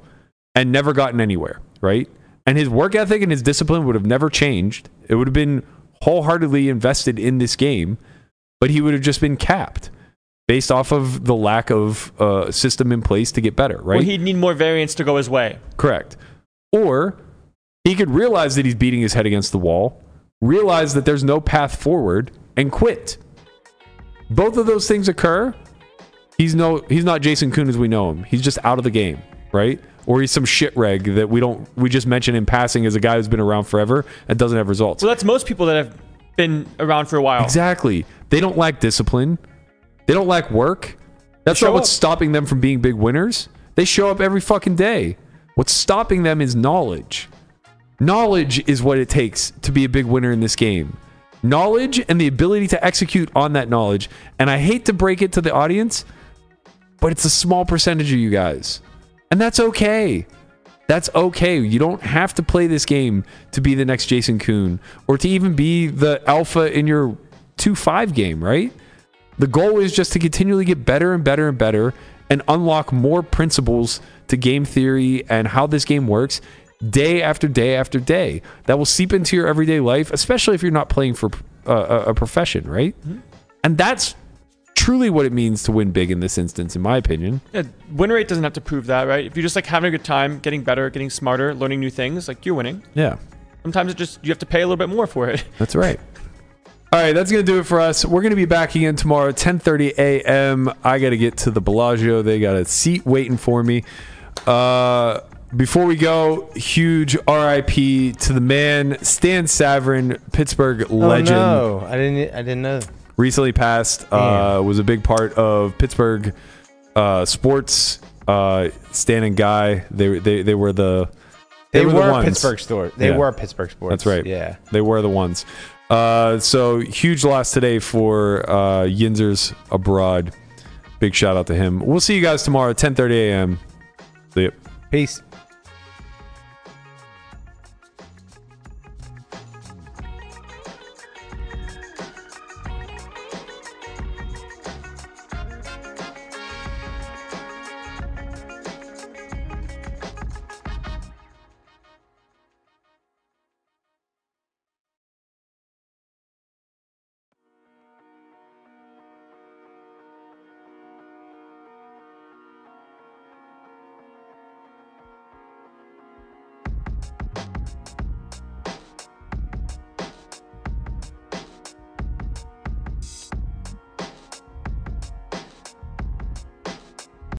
S2: and never gotten anywhere, right? And his work ethic and his discipline would have never changed. It would have been wholeheartedly invested in this game, but he would have just been capped based off of the lack of uh, system in place to get better, right?
S4: Well, he'd need more variance to go his way.
S2: Correct. Or he could realize that he's beating his head against the wall, realize that there's no path forward, and quit. Both of those things occur. He's no he's not Jason Koon as we know him. He's just out of the game, right? Or he's some shit reg that we don't we just mention in passing as a guy who's been around forever and doesn't have results.
S4: Well, that's most people that have been around for a while.
S2: Exactly. They don't lack discipline. They don't lack work. That's not what's
S4: up.
S2: stopping them from being big winners. They show up every fucking day. What's stopping them is knowledge. Knowledge is what it takes to be a big winner in this game. Knowledge and the ability to execute on that knowledge. And I hate to break it to the audience, but it's a small percentage of you guys. And that's okay. That's okay. You don't have to play this game to be the next Jason Koon or to even be the alpha in your 2 5 game, right? The goal is just to continually get better and better and better and unlock more principles to game theory and how this game works day after day after day. That will seep into your everyday life, especially if you're not playing for uh, a a profession, right? And that's truly what it means to win big in this instance, in my opinion.
S4: Yeah, win rate doesn't have to prove that, right? If you're just like having a good time, getting better, getting smarter, learning new things, like you're winning.
S2: Yeah.
S4: Sometimes it just you have to pay a little bit more for it.
S2: That's right. All right, that's gonna do it for us. We're gonna be back again tomorrow, 10:30 a.m. I gotta get to the Bellagio. They got a seat waiting for me. Uh, before we go, huge RIP to the man Stan Savran, Pittsburgh legend.
S3: Oh no, I didn't. I didn't know.
S2: Recently passed. Uh, was a big part of Pittsburgh uh, sports. Uh, Stan and Guy, they they they were the
S3: They,
S2: were
S3: were,
S2: the ones.
S3: Pittsburgh store. They
S2: Yeah.
S3: were Pittsburgh sports.
S2: That's right.
S3: Yeah.
S2: They were the ones. Uh, so huge loss today for uh, Yinzers abroad. Big shout out to him. We'll see you guys tomorrow, 10:30 a.m. See ya.
S3: Peace.